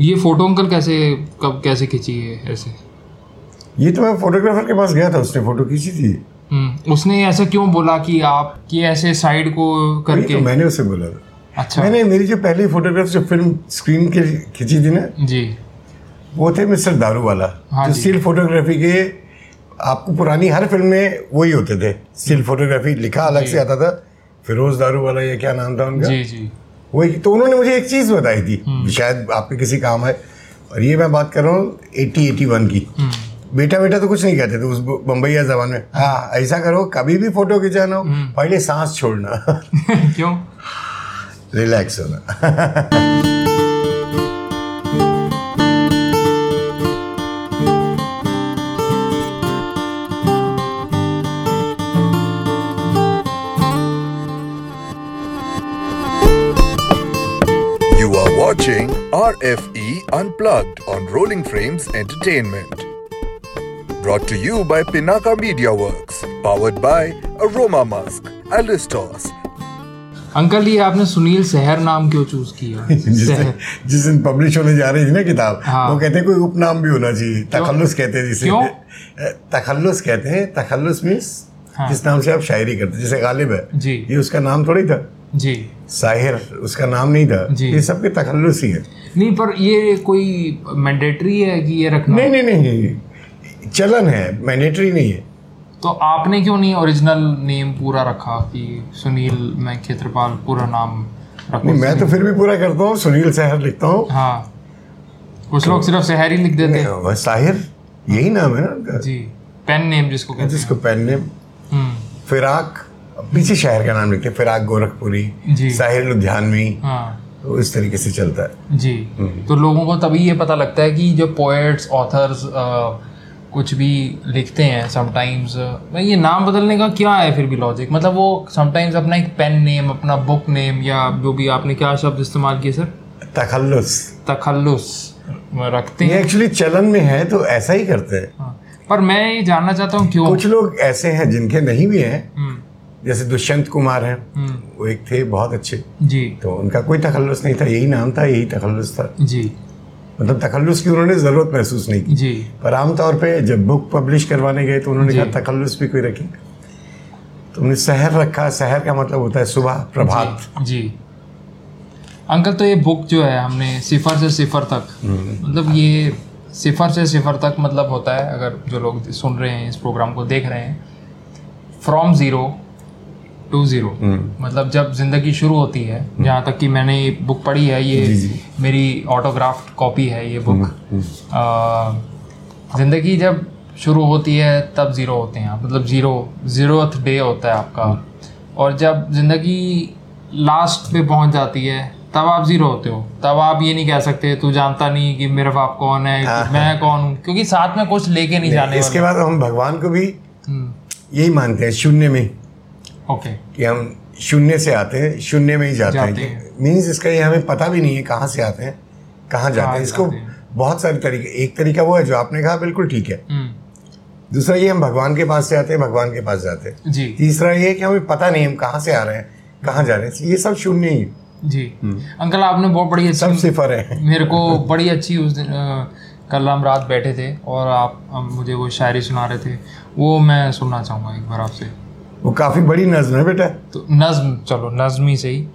ये photo uncle कैसे कब कैसे खींची है ऐसे? ये तो मैं फोटोग्राफर के पास गया था उसने फ़ोटो खींची थी। हम्म उसने ऐसा क्यों बोला कि आप कि ऐसे साइड को करके तो मैंने उसे बोला था। अच्छा। मैंने मेरी जो पहली फोटोग्राफ जो फ़िल्म स्क्रीन के खींची थी ना जी। वो थे मिस्टर दारू वाला हाँ जो जी। स्टिल फोटोग्राफी के आपको पुरानी हर फ़िल्म में वही होते थे। स्टिल फोटोग्राफी लिखा अलग से आता था फिरोज दारू वाला या क्या नाम था उनका? जी जी। वही तो उन्होंने मुझे एक चीज़ बताई थी हम्म। शायद आपके किसी काम है और ये मैं बात कर रहा हूँ एटी एटी वन की। हम्म। बेटा बेटा तो कुछ नहीं कहते थे उस बम्बैया जबान में हाँ ऐसा करो कभी भी फ़ोटो खिंचाना हो हम्म। पहले सांस छोड़ना। क्यों? रिलैक्स होना। watching RFE Unplugged on Rolling Frames Entertainment. Brought to you by Pinaka Media Works, powered by Aroma Musk, Alistos, uncle ये आपने सुनील सहर नाम क्यों चूज़ किया? जिस जिस दिन पब्लिश होने जा रही थी ना किताब हाँ। वो कहते हैं कोई उपनाम भी होना चाहिए। तखल्लुस कहते हैं जिसे। क्यों? तखल्लुस कहते हैं। तखल्लुस मीन्स हाँ। जिस नाम से आप शायरी करते हैं जैसे गालिब है। जी। ये उसका नाम थोड़ी था। जी। साहिर उसका नाम नहीं था। जी। ये सबके तखल्लुस ही। है नहीं पर ये कोई मैंडेटरी है कि ये रखना नहीं नहीं नहीं चलन है मैंडेटरी नहीं है। तो आपने क्यों नहीं ओरिजिनल नेम पूरा रखा कि सुनील मैं खेत्रपाल पूरा नाम रखूँ? नहीं मैं तो फिर भी पूरा करता हूँ सुनील सहर लिखता हूँ। हाँ। कुछ लोग सिर्फ़ सहर ही लिख देते हैं। साहिर यही नाम है ना उनका। जी पेन नेम जिसको कहते जिसको पेन नेम फिराक पीछे शहर का नाम लिखते हैं फिराक गोरखपुरी साहिर लुधियानवी। हाँ। तो इस तरीके से चलता है। जी। हम्म। तो लोगों को तभी ये पता लगता है कि जो पोएट्स ऑथर्स कुछ भी लिखते हैं समटाइम्स ये नाम बदलने का क्या है फिर भी लॉजिक मतलब वो समटाइम्स अपना एक पेन नेम अपना बुक नेम या जो भी आपने क्या शब्द इस्तेमाल किए सर तखल्लुस। तखल्लुस। रखते हैं। एक्चुअली चलन में है तो ऐसा ही करते हैं। हाँ। पर मैं ये जानना चाहता हूँ क्यों? कुछ लोग ऐसे हैं जिनके नहीं भी हैं हम्म, जैसे दुष्यंत कुमार हैं हम्म, वो एक थे बहुत अच्छे। जी। तो उनका कोई तखल्लुस नहीं था यही नाम था यही तखल्लुस था। जी। मतलब तखल्लुस की उन्होंने ज़रूरत महसूस नहीं की। जी। पर आमतौर पे जब बुक पब्लिश करवाने गए तो उन्होंने कहा तखल्लुस भी कोई रखें। तो उन्होंने शहर रखा। शहर का मतलब होता है सुबह प्रभात। जी, जी। अंकल तो ये बुक जो है हमने सिफर से सिफर तक मतलब ये सिफर से सिफर तक मतलब होता है अगर जो लोग सुन रहे हैं इस प्रोग्राम को देख रहे हैं फ्रॉम ज़ीरो टू ज़ीरो। मतलब जब ज़िंदगी शुरू होती है जहाँ तक कि मैंने ये बुक पढ़ी है ये जी, जी। मेरी ऑटोग्राफ्ट कॉपी है ये बुक ज़िंदगी जब शुरू होती है तब ज़ीरो होते हैं मतलब ज़ीरो ज़ीरोथ डे होता है आपका। और जब ज़िंदगी लास्ट पे पहुँच जाती है तब आप ज़ीरो होते हो। तब आप ये नहीं कह सकते तू जानता नहीं कि मेरा बाप कौन है कि मैं कौन हूँ? क्योंकि साथ में कुछ लेके नहीं जाने इसके बाद हम भगवान को भी हम्म, यही मानते हैं शून्य में। ओके कि हम शून्य से आते हैं शून्य में ही जाते, जाते हैं। मीन्स इसका ये हमें पता भी नहीं है कहाँ से आते हैं कहाँ जाते हैं। इसको जाते हैं। बहुत सारे तरीके एक तरीका वो है जो आपने कहा बिल्कुल ठीक है। हम्म, दूसरा ये हम भगवान के पास से आते हैं भगवान के पास जाते हैं। जी। तीसरा ये कि हमें पता नहीं हम कहाँ से आ रहे हैं कहाँ जा रहे हैं। ये सब शून्य ही। जी। अंकल आपने बहुत बड़ी अच्छी सब सिफर है। मेरे को बड़ी अच्छी उस दिन कल हम रात बैठे थे और आप मुझे वो शायरी सुना रहे थे। वो मैं सुनना चाहूँगा एक बार आपसे। वो काफ़ी बड़ी नज्म है बेटा। तो नज्म चलो नज्म ही। सही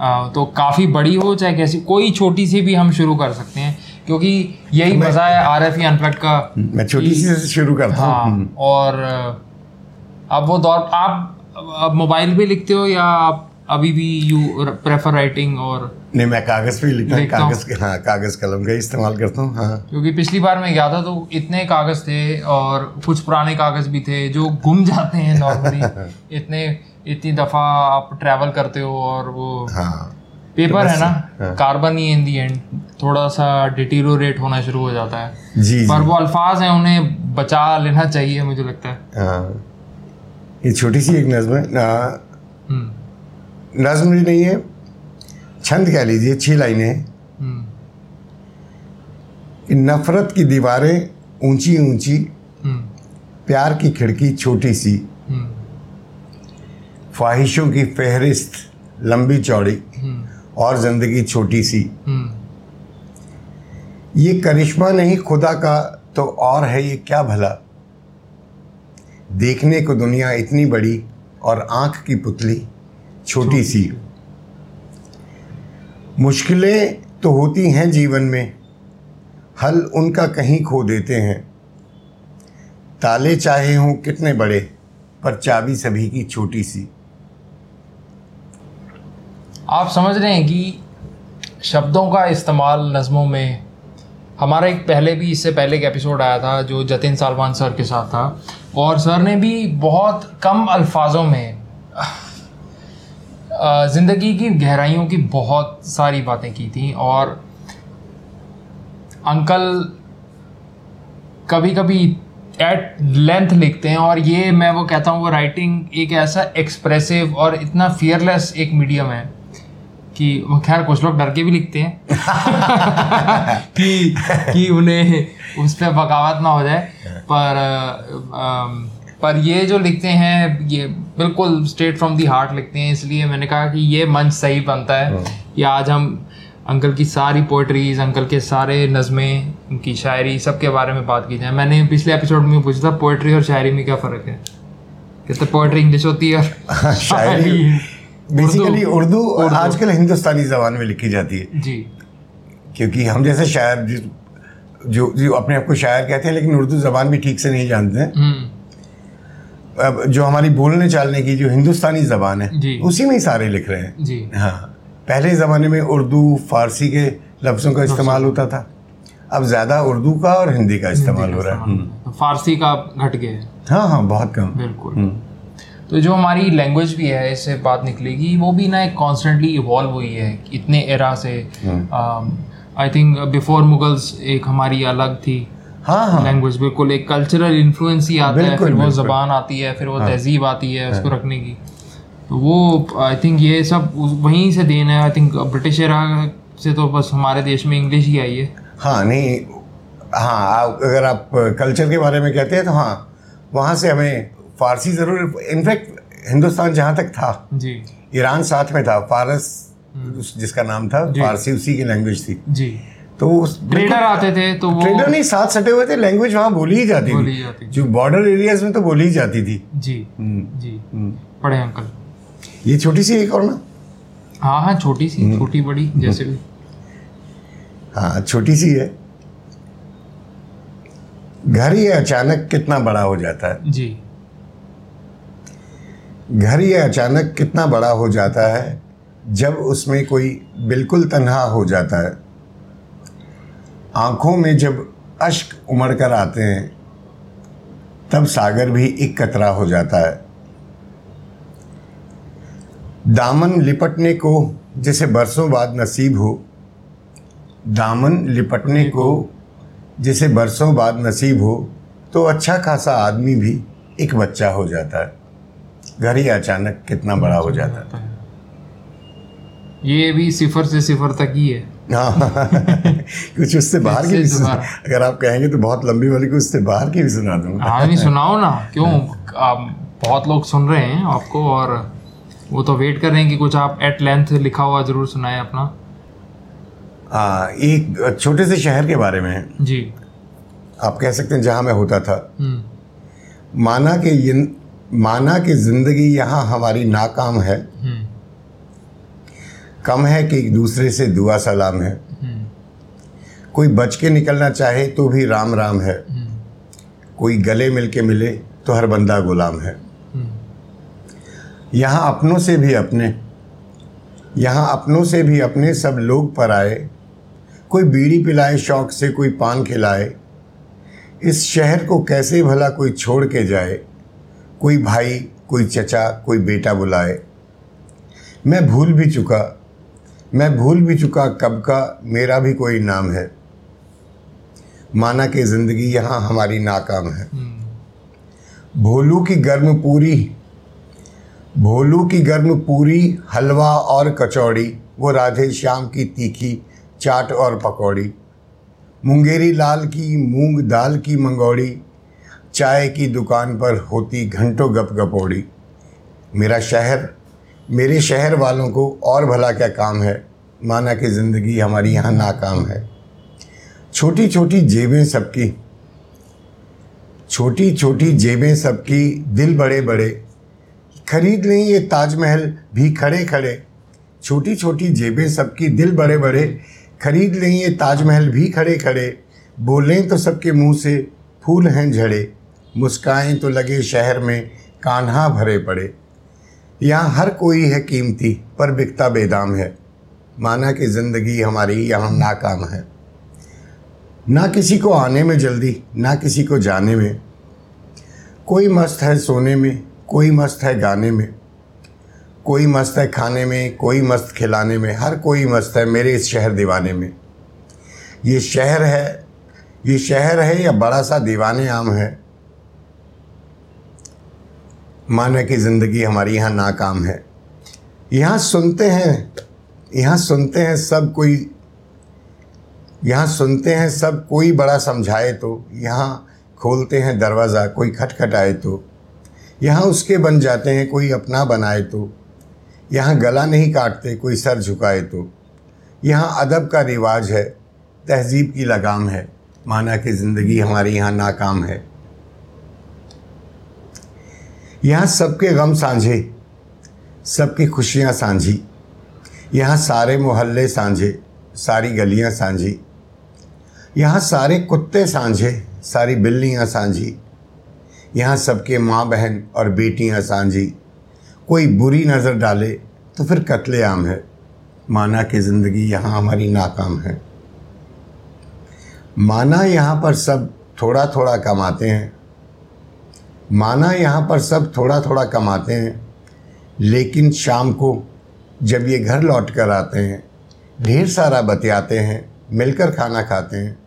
आ, तो काफ़ी बड़ी हो चाहे कैसी कोई छोटी सी भी हम शुरू कर सकते हैं क्योंकि यही मज़ा है आर एफ़ अनप्लट का मैं छोटी सी से शुरू करता हूँ। हाँ और अब वो दौर आप अब मोबाइल पे लिखते हो या आप अभी भी यू प्रेफर राइटिंग और नहीं मैं कागज़ पे लिखता हूँ। कागज़ हाँ कागज़ कलम का इस्तेमाल करता हूँ हाँ। क्योंकि पिछली बार मैं गया था तो इतने कागज़ थे और कुछ पुराने कागज़ भी थे जो गुम जाते हैं नॉर्मली इतने इतनी दफ़ा आप ट्रैवल करते हो और वो हाँ। पेपर है ना? हाँ। Carbon he in the and थोड़ा सा डिटीरोरेट होना शुरू हो जाता है। जी जी। पर वो अल्फाज हैं उन्हें बचा लेना चाहिए मुझे लगता है। हाँ। ये छोटी सी एक नज्म है हम्म, नज्म भी नहीं है छंद कह लीजिए छह लाइनें। हम्म, कि नफरत की दीवारें ऊँची ऊँची हम्म, प्यार की खिड़की छोटी सी हम्म, ख्वाहिशों की फहरिस्त लंबी चौड़ी हम्म, और ज़िंदगी छोटी सी हम्म, ये करिश्मा नहीं खुदा का तो और है ये क्या भला? देखने को दुनिया इतनी बड़ी और आँख की पुतली छोटी सी मुश्किलें तो होती हैं जीवन में, हल उनका कहीं खो देते हैं। ताले चाहे हों कितने बड़े, पर चाबी सभी की छोटी सी। आप समझ रहे हैं कि शब्दों का इस्तेमाल नज़मों में, हमारा एक पहले भी, इससे पहले एक एपिसोड आया था, जो जतिन सालमान सर के साथ था, और सर ने भी बहुत कम अल्फाजों में ज़िंदगी की गहराइयों की बहुत सारी बातें की थी और अंकल कभी कभी एट लेंथ लिखते हैं और ये मैं वो कहता हूँ वो राइटिंग एक ऐसा एक्सप्रेसिव और इतना फियरलेस एक मीडियम है कि वो खैर कुछ लोग डर के भी लिखते हैं। कि कि उन्हें उस पर बगावत ना हो जाए। पर आ, आ, पर ये जो लिखते हैं ये बिल्कुल स्ट्रेट फ्रॉम दी हार्ट लिखते हैं इसलिए मैंने कहा कि ये मंच सही बनता है कि आज हम अंकल की सारी पोइट्रीज अंकल के सारे नज़में उनकी शायरी सब के बारे में बात की जाए। मैंने पिछले एपिसोड में पूछा था पोइट्री और शायरी में क्या फ़र्क है? कहते पोइट्री इंग्लिश होती है और शायरी बेसिकली उर्दू। और आजकल हिंदुस्तानी जबान में लिखी जाती है। जी। क्योंकि हम जैसे शायर जो जो अपने आप को शायर कहते हैं लेकिन उर्दू जबान भी ठीक से नहीं जानते हैं। हम्म। जो हमारी बोलने चालने की जो हिंदुस्तानी जबान है उसी में ही सारे लिख रहे हैं। जी। हाँ। पहले ज़माने में उर्दू फारसी के लफ्ज़ों का इस्तेमाल होता था। अब ज़्यादा उर्दू का और हिंदी का इस्तेमाल हो रहा है। फारसी का घट गया है। हाँ हाँ बहुत कम। बिल्कुल। हम्म। तो जो हमारी लैंग्वेज भी है इससे बात निकलेगी वो भी ना एक कॉन्स्टेंटली इवॉल्व हुई है इतने एरा से। आई थिंक बिफोर मुगल्स एक हमारी अलग थी। हाँ हाँ। लैंग्वेज बिल्कुल एक कल्चरल इन्फ्लुएंस ही आता है फिर वो हाँ। जबान आती है फिर वो तहजीब आती है उसको रखने की। तो वो आई थिंक ये सब वहीं से देन है आई थिंक ब्रिटिश एरा से तो बस हमारे देश में इंग्लिश ही आई है। हाँ नहीं हाँ आप अगर आप कल्चर के बारे में कहते हैं तो हाँ वहाँ से हमें फारसी ज़रूर इनफैक्ट हिंदुस्तान जहाँ तक था जी। ईरान साथ में था फारस जिसका नाम था। फारसी उसी की लैंग्वेज थी। जी। तो ट्रेडर आते थे तो वो ट्रेडर नहीं साथ सटे हुए थे लैंग्वेज वहाँ बोली ही जाती बोली थी। जाती जो बॉर्डर एरियाज़ में तो बोली ही जाती थी। जी हम्म, जी। हम्म। पढ़े अंकल। ये छोटी सी एक और ना? हाँ हाँ छोटी सी हम्म। छोटी बड़ी जैसे भी। हाँ छोटी सी है। घर ये अचानक कितना बड़ा हो जाता है? जी। घर ये अचानक कितना बड़ा हो जाता है जब उसमें कोई बिल्कुल तन्हा हो जाता है? आँखों में जब अश्क उमड़ कर आते हैं, तब सागर भी एक कतरा हो जाता है। दामन लिपटने को जिसे बरसों बाद नसीब हो, दामन लिपटने को जिसे बरसों बाद नसीब हो तो अच्छा खासा आदमी भी एक बच्चा हो जाता है। घर ही अचानक कितना बड़ा हो जाता है। ये भी सिफर से सिफर तक ही है। हाँ। कुछ उससे बाहर की भी सुना। अगर आप कहेंगे तो बहुत लंबी वाली को उससे बाहर की भी सुना दूँगा। हाँ नहीं सुनाओ ना। क्यों? आप बहुत लोग सुन रहे हैं आपको और वो तो वेट कर रहे हैं कि कुछ आप एट लेंथ लिखा हुआ ज़रूर सुनाए अपना। हाँ एक छोटे से शहर के बारे में। जी। आप कह सकते हैं जहाँ मैं होता था। हम्म। माना कि माना कि ज़िंदगी यहाँ हमारी नाकाम है। हम्म। कम है कि एक दूसरे से दुआ सलाम है? हम्म। कोई बच के निकलना चाहे तो भी राम राम है। हम्म, कोई गले मिल के मिले तो हर बंदा गुलाम है। हम्म, यहाँ अपनों से भी अपने यहाँ अपनों से भी अपने सब लोग पर आए। कोई बीड़ी पिलाए शौक से कोई पान खिलाए। इस शहर को कैसे भला कोई छोड़ के जाए? कोई भाई कोई चचा कोई बेटा बुलाए। मैं भूल भी चुका मैं भूल भी चुका कब का मेरा भी कोई नाम है। माना कि ज़िंदगी यहाँ हमारी नाकाम है। हम्म, भोलू की गर्म पूरी भोलू की गर्म पूरी हलवा और कचौड़ी वो राधे श्याम की तीखी चाट और पकौड़ी मुंगेरी लाल की मूंग दाल की मंगौड़ी चाय की दुकान पर होती घंटों गप गपौड़ी मेरा शहर मेरे शहर वालों को और भला क्या काम है? माना कि ज़िंदगी हमारी यहाँ नाकाम है। छोटी छोटी जेबें सबकी छोटी छोटी जेबें सबकी दिल बड़े बड़े खरीद लें ये ताजमहल भी खड़े खड़े छोटी छोटी जेबें सबकी दिल बड़े बड़े खरीद लें ये ताजमहल भी खड़े खड़े बोलें तो सबके मुँह से, फूल हैं झड़े। मुस्काएँ तो लगे शहर में, कान्हा भरे पड़े। यहाँ हर कोई है कीमती, पर बिकता बेदाम है। माना कि ज़िंदगी हमारी यहाँ नाकाम है। ना किसी को आने में जल्दी, ना किसी को जाने में। कोई मस्त है सोने में, कोई मस्त है गाने में। कोई मस्त है खाने में, कोई मस्त खिलाने में। हर कोई मस्त है मेरे इस शहर दीवाने में। ये शहर है, ये शहर है या बड़ा सा दीवाने आम है। माना कि ज़िंदगी हमारी यहाँ नाकाम है। यहाँ सुनते हैं, यहाँ सुनते हैं सब कोई, यहाँ सुनते हैं सब कोई बड़ा समझाए तो यहाँ खोलते हैं दरवाज़ा, कोई खटखटाए तो यहाँ उसके बन जाते हैं कोई अपना बनाए तो यहाँ गला नहीं काटते, कोई सर झुकाए तो यहाँ अदब का रिवाज है, तहजीब की लगाम है माना कि ज़िंदगी हमारी यहाँ नाकाम है। यहाँ सबके गम साझे, सबकी खुशियाँ साझी। यहाँ सारे मोहल्ले साझे, सारी गलियाँ साझी। यहाँ सारे कुत्ते सांझे, सारी बिल्लियाँ साझी। यहाँ सबके माँ बहन और बेटियाँ साझी। कोई बुरी नज़र डाले तो फिर कत्ले आम है। माना कि ज़िंदगी यहाँ हमारी नाकाम है। माना यहाँ पर सब थोड़ा थोड़ा कमाते हैं। माना यहाँ पर सब थोड़ा थोड़ा कमाते हैं, लेकिन शाम को जब ये घर लौट कर आते हैं, ढेर सारा बतियाते हैं, मिलकर खाना खाते हैं,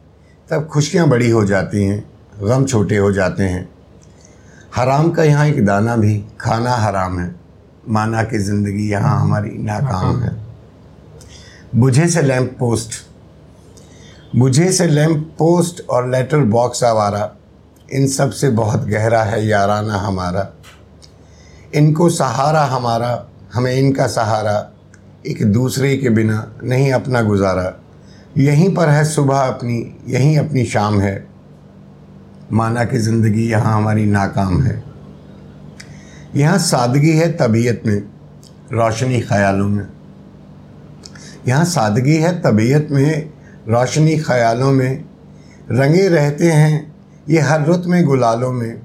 तब खुशियाँ बड़ी हो जाती हैं, गम छोटे हो जाते हैं। हराम का यहाँ एक दाना भी, खाना हराम है। माना कि ज़िंदगी यहाँ हमारी नाकाम है। बुझे से लैंप पोस्ट। बुझे से लैंप पोस्ट और लेटर बॉक्स आवारा इन सबसे बहुत गहरा है याराना हमारा। इनको सहारा हमारा, हमें इनका सहारा एक दूसरे के बिना नहीं अपना गुजारा। यहीं पर है सुबह अपनी, यहीं अपनी शाम है। माना कि ज़िंदगी यहाँ हमारी नाकाम है। यहाँ सादगी है तबीयत में, रोशनी ख्यालों में। यहाँ सादगी है तबीयत में, रोशनी ख्यालों में। रंगे रहते हैं ये हर रुत में गुलालों में,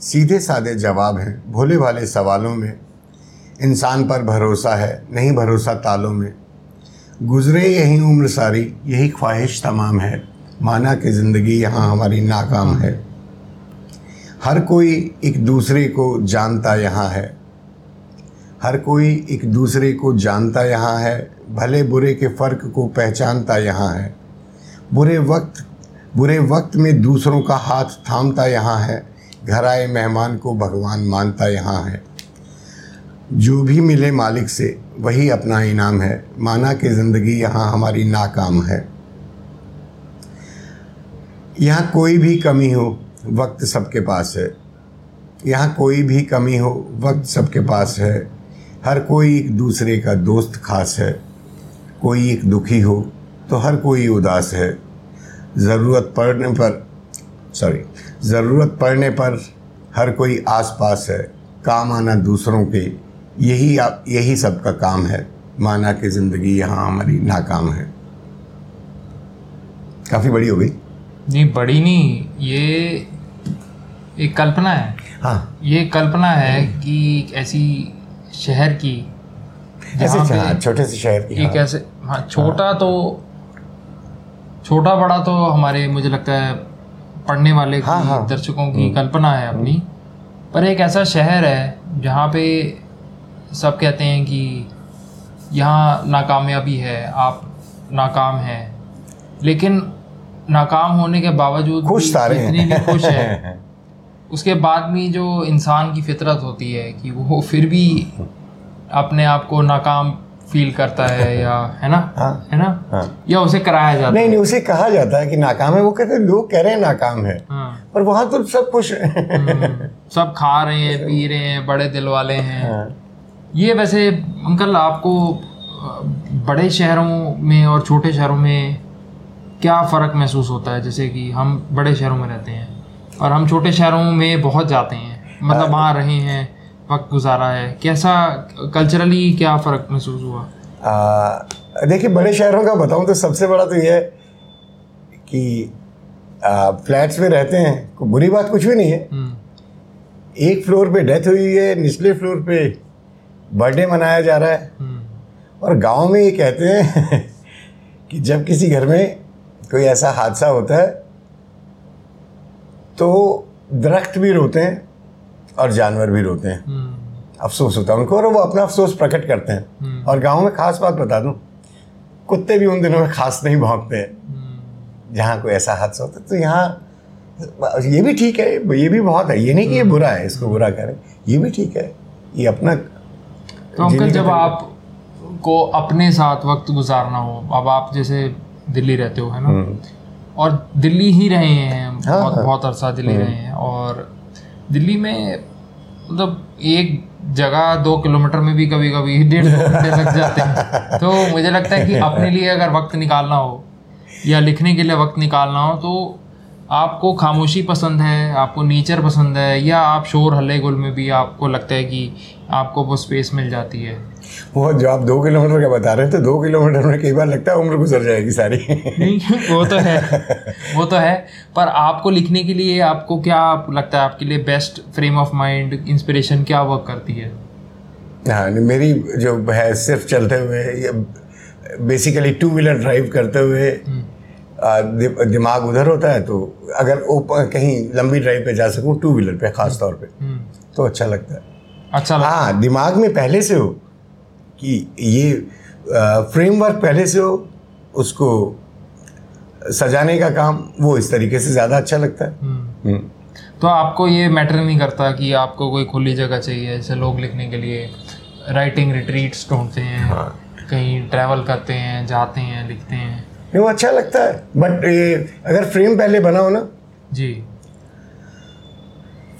सीधे सादे जवाब हैं, भोले भाले सवालों में। इंसान पर भरोसा है, नहीं भरोसा तालों में। गुज़रे यही उम्र सारी, यही ख्वाहिश तमाम है। माना कि ज़िंदगी यहाँ हमारी नाकाम है। हर कोई एक दूसरे को जानता यहाँ है। हर कोई एक दूसरे को जानता यहाँ है। भले बुरे के फ़र्क को पहचानता यहाँ है। बुरे वक्त बुरे वक्त में दूसरों का हाथ थामता यहाँ है घर आए मेहमान को भगवान मानता यहाँ है। जो भी मिले मालिक से, वही अपना इनाम है। माना कि ज़िंदगी यहाँ हमारी नाकाम है। यहाँ कोई भी कमी हो, वक्त सबके पास है। यहाँ कोई भी कमी हो, वक्त सबके पास है। हर कोई एक दूसरे का दोस्त खास है। कोई एक दुखी हो तो हर कोई उदास है। ज़रूरत पड़ने पर सॉरी ज़रूरत पड़ने पर हर कोई आस पास है काम आना दूसरों के यही आप यही सबका काम है। माना कि ज़िंदगी यहाँ हमारी नाकाम है। काफ़ी बड़ी हो गई? नहीं बड़ी नहीं ये एक कल्पना है। हाँ। ये कल्पना है कि ऐसी शहर की ऐसे छोटे से शहर की एक हाँ, ऐसे हाँ छोटा हाँ। तो छोटा बड़ा तो हमारे मुझे लगता है पढ़ने वाले की, हाँ, हाँ। दर्शकों की कल्पना है अपनी पर एक ऐसा शहर है जहाँ पे सब कहते हैं कि यहाँ नाकामयाबी है आप नाकाम हैं लेकिन नाकाम होने के बावजूद खुश भी सारे हैं। जितने भी खुश हैं उसके बाद में जो इंसान की फितरत होती है कि वो फिर भी अपने आप को नाकाम फील करता है या है ना? हाँ। है ना? हाँ। या उसे कराया जाता नहीं है। नहीं उसे कहा जाता है कि नाकाम है। वो कहते हैं लोग कह रहे हैं नाकाम है। हाँ। पर वहाँ तो सब खुश हैं। हम्म, सब खा रहे हैं पी रहे हैं बड़े दिल वाले हैं। हाँ। ये वैसे अंकल आपको बड़े शहरों में और छोटे शहरों में क्या फ़र्क महसूस होता है? जैसे कि हम बड़े शहरों में रहते हैं और हम छोटे शहरों में बहुत जाते हैं। मतलब वहाँ रहे हैं वक्त गुजारा है? कैसा कल्चरली क्या फ़र्क महसूस हुआ? देखिए बड़े शहरों का बताऊँ तो सबसे बड़ा तो ये है कि फ्लैट्स में रहते हैं कोई बुरी बात कुछ भी नहीं है। हम्म, एक फ्लोर पे डेथ हुई है निचले फ्लोर पे बर्थडे मनाया जा रहा है। हम्म, और गाँव में ये कहते हैं कि जब किसी घर में कोई ऐसा हादसा होता है तो दरख्त भी रोते हैं। और जानवर भी रोते हैं। हम्म, अफसोस होता है उनको और वो अपना अफसोस प्रकट करते हैं। हम्म। और गाँव में खास बात बता दूँ कुत्ते भी उन दिनों में खास नहीं भौंकते हैं। हम्म, जहाँ कोई ऐसा हादसा होता है तो यहाँ ये भी ठीक है ये भी बहुत है। ये नहीं कि ये बुरा है इसको बुरा करें ये भी ठीक है। ये अपना तो अंकल जब आप को अपने साथ वक्त गुजारना हो अब आप जैसे दिल्ली रहते हो है ना? और दिल्ली ही रहे हैं हाँ, बहुत हाँ। बहुत अरसा दिल्ली रहे हैं और दिल्ली में मतलब एक जगह दो किलोमीटर में भी कभी कभी डेढ़ दो घंटे लग जाते हैं। तो मुझे लगता है कि अपने लिए अगर वक्त निकालना हो या लिखने के लिए वक्त निकालना हो तो आपको खामोशी पसंद है आपको नेचर पसंद है या आप शोर हल्ले गुल में भी आपको लगता है कि आपको वो स्पेस मिल जाती है? वो जो आप दो किलोमीटर का बता रहे हैं तो दो किलोमीटर में कई बार लगता है उम्र गुजर जाएगी सारी। नहीं वो तो है वो तो है पर आपको लिखने के लिए आपको क्या लगता है आपके लिए best frame of mind inspiration क्या वर्क करती है? हाँ मेरी जो है सिर्फ़ चलते हुए बेसिकली टू व्हीलर ड्राइव करते हुए आ, दि, दिमाग उधर होता है तो अगर कहीं लंबी ड्राइव पे जा सकूँ टू व्हीलर पे खास तौर पे हम्म, तो अच्छा लगता है। अच्छा लगता हाँ दिमाग में पहले से हो कि ये फ्रेमवर्क पहले से हो उसको सजाने का काम वो इस तरीके से ज़्यादा अच्छा लगता है। हम्म, हम्म। तो आपको ये मैटर नहीं करता कि आपको कोई खुली जगह चाहिए जैसे लोग लिखने के लिए राइटिंग रिट्रीट्स ढूंढते हैं हाँ। कहीं ट्रैवल करते हैं जाते हैं लिखते हैं। नहीं वो अच्छा लगता है। बट अगर फ्रेम पहले बना हो ना जी।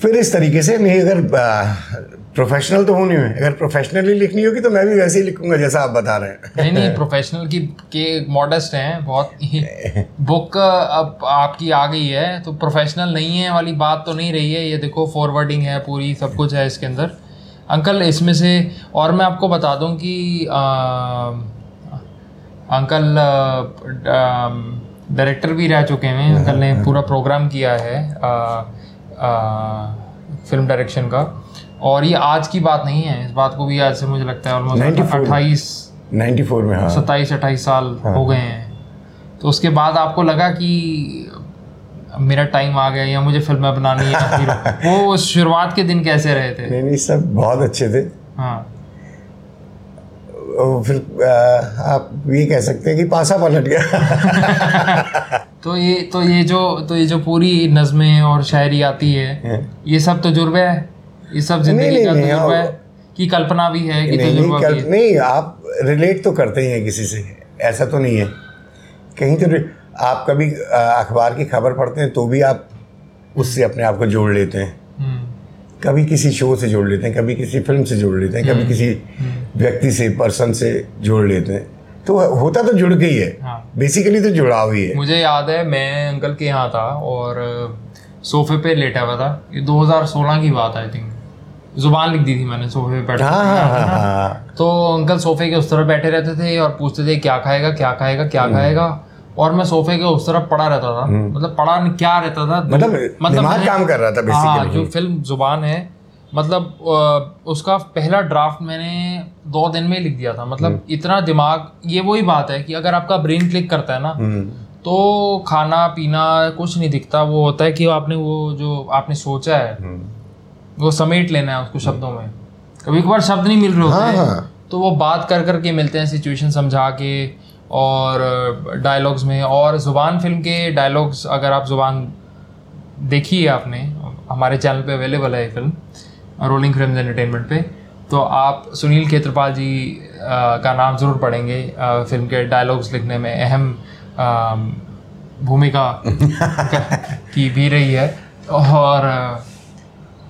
फिर इस तरीके से नहीं अगर प्रोफेशनल तो होनी है। अगर प्रोफेशनली लिखनी होगी तो मैं भी वैसे ही लिखूँगा जैसा आप बता रहे हैं। नहीं नहीं प्रोफेशनल की के मॉडेस्ट हैं बहुत बुक अब आपकी आ गई है तो प्रोफेशनल नहीं है वाली बात तो नहीं रही है। ये देखो फॉरवर्डिंग है पूरी सब कुछ है इसके अंदर। अंकल इसमें से और मैं आपको बता दूँ कि आ, अंकल डायरेक्टर भी रह चुके हैं। अंकल ने पूरा प्रोग्राम किया है आ, आ, फ़िल्म डायरेक्शन का। और ये आज की बात नहीं है। इस बात को भी आज से मुझे लगता है 94 ऑलमोस्ट अट्ठाईस 94 में हाँ। सत्ताईस अट्ठाईस साल हाँ। हो गए हैं। तो उसके बाद आपको लगा कि मेरा टाइम आ गया या मुझे फ़िल्में बनानी है फिर वो शुरुआत के दिन कैसे रहे थे? नहीं नहीं सब बहुत अच्छे थे। हाँ। फिर आप ये कह सकते हैं कि पासा पलट गया। तो ये तो ये जो तो ये जो पूरी नज़में और शायरी आती है ये सब तजुर्बे है? ये सब ज़िंदगी का तजुर्बा हाँ, है? कि कल्पना भी है कि नहीं नहीं तजुर्बा भी है? नहीं आप रिलेट तो करते ही हैं किसी से। ऐसा तो नहीं है। कहीं तो आप कभी अखबार की खबर पढ़ते हैं तो भी आप उससे अपने आप को जोड़ लेते हैं। कभी किसी शो से जोड़ लेते हैं कभी किसी फ़िल्म से जोड़ लेते हैं हम्म। कभी किसी व्यक्ति से पर्सन से जोड़ लेते हैं। तो होता तो जुड़ के ही। है। हाँ बेसिकली तो जुड़ाव ही है। मुझे याद है मैं अंकल के यहाँ था और सोफे पे लेटा हुआ था। ये 2016 की बात आई थिंक ज़ुबान लिख दी थी मैंने सोफे पे बैठा हाँ हाँ हाँ हाँ। तो अंकल सोफे के उस तरफ़ बैठे रहते थे और पूछते थे क्या खाएगा क्या खाएगा क्या हम्म। खाएगा? और मैं सोफे के उस तरफ़ पड़ा रहता था। मतलब पड़ा क्या रहता था? मतलब दिमाग काम कर रहा था हाँ जो फ़िल्म ज़ुबान है मतलब उसका पहला ड्राफ्ट मैंने दो दिन में लिख दिया था। मतलब हम्म। इतना दिमाग ये वही बात है कि अगर आपका ब्रेन क्लिक करता है ना हम्म, तो खाना पीना कुछ नहीं दिखता। वो होता है कि आपने वो जो आपने सोचा है हम्म। वो समेट लेना है उसको शब्दों में। कभी कभार शब्द नहीं मिल रहे होते हाँ, हाँ। तो वो बात कर कर के मिलते हैं सिचुएशन समझा के। और डायलॉग्स में और ज़ुबान फ़िल्म के डायलॉग्स अगर आप ज़ुबान देखी है आपने हमारे चैनल पे अवेलेबल है ये फ़िल्म रोलिंग फ़िल्म एंटरटेनमेंट पे तो आप सुनील खेत्रपाल जी का नाम ज़रूर पढ़ेंगे फ़िल्म के डायलॉग्स लिखने में अहम भूमिका की भी रही है और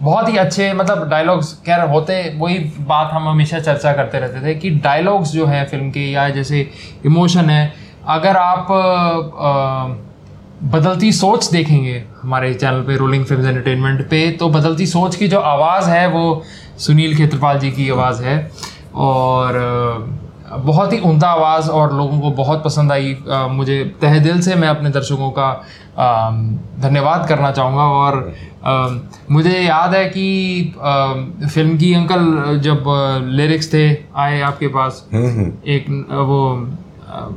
बहुत ही अच्छे मतलब डायलॉग्स खैर होते वही बात हम हमेशा चर्चा करते रहते थे कि डायलॉग्स जो है फ़िल्म के या जैसे इमोशन है अगर आप आ, बदलती सोच देखेंगे हमारे चैनल पे रोलिंग फ़िल्म एंटरटेनमेंट पे तो बदलती सोच की जो आवाज़ है वो सुनील खेत्रपाल जी की आवाज़ है। और बहुत ही उमदा आवाज़ और लोगों को बहुत पसंद आई मुझे तह दिल से मैं अपने दर्शकों का धन्यवाद करना चाहूँगा और मुझे याद है कि फ़िल्म की अंकल जब लिरिक्स थे आए आपके पास हम्म, हम्म। एक वो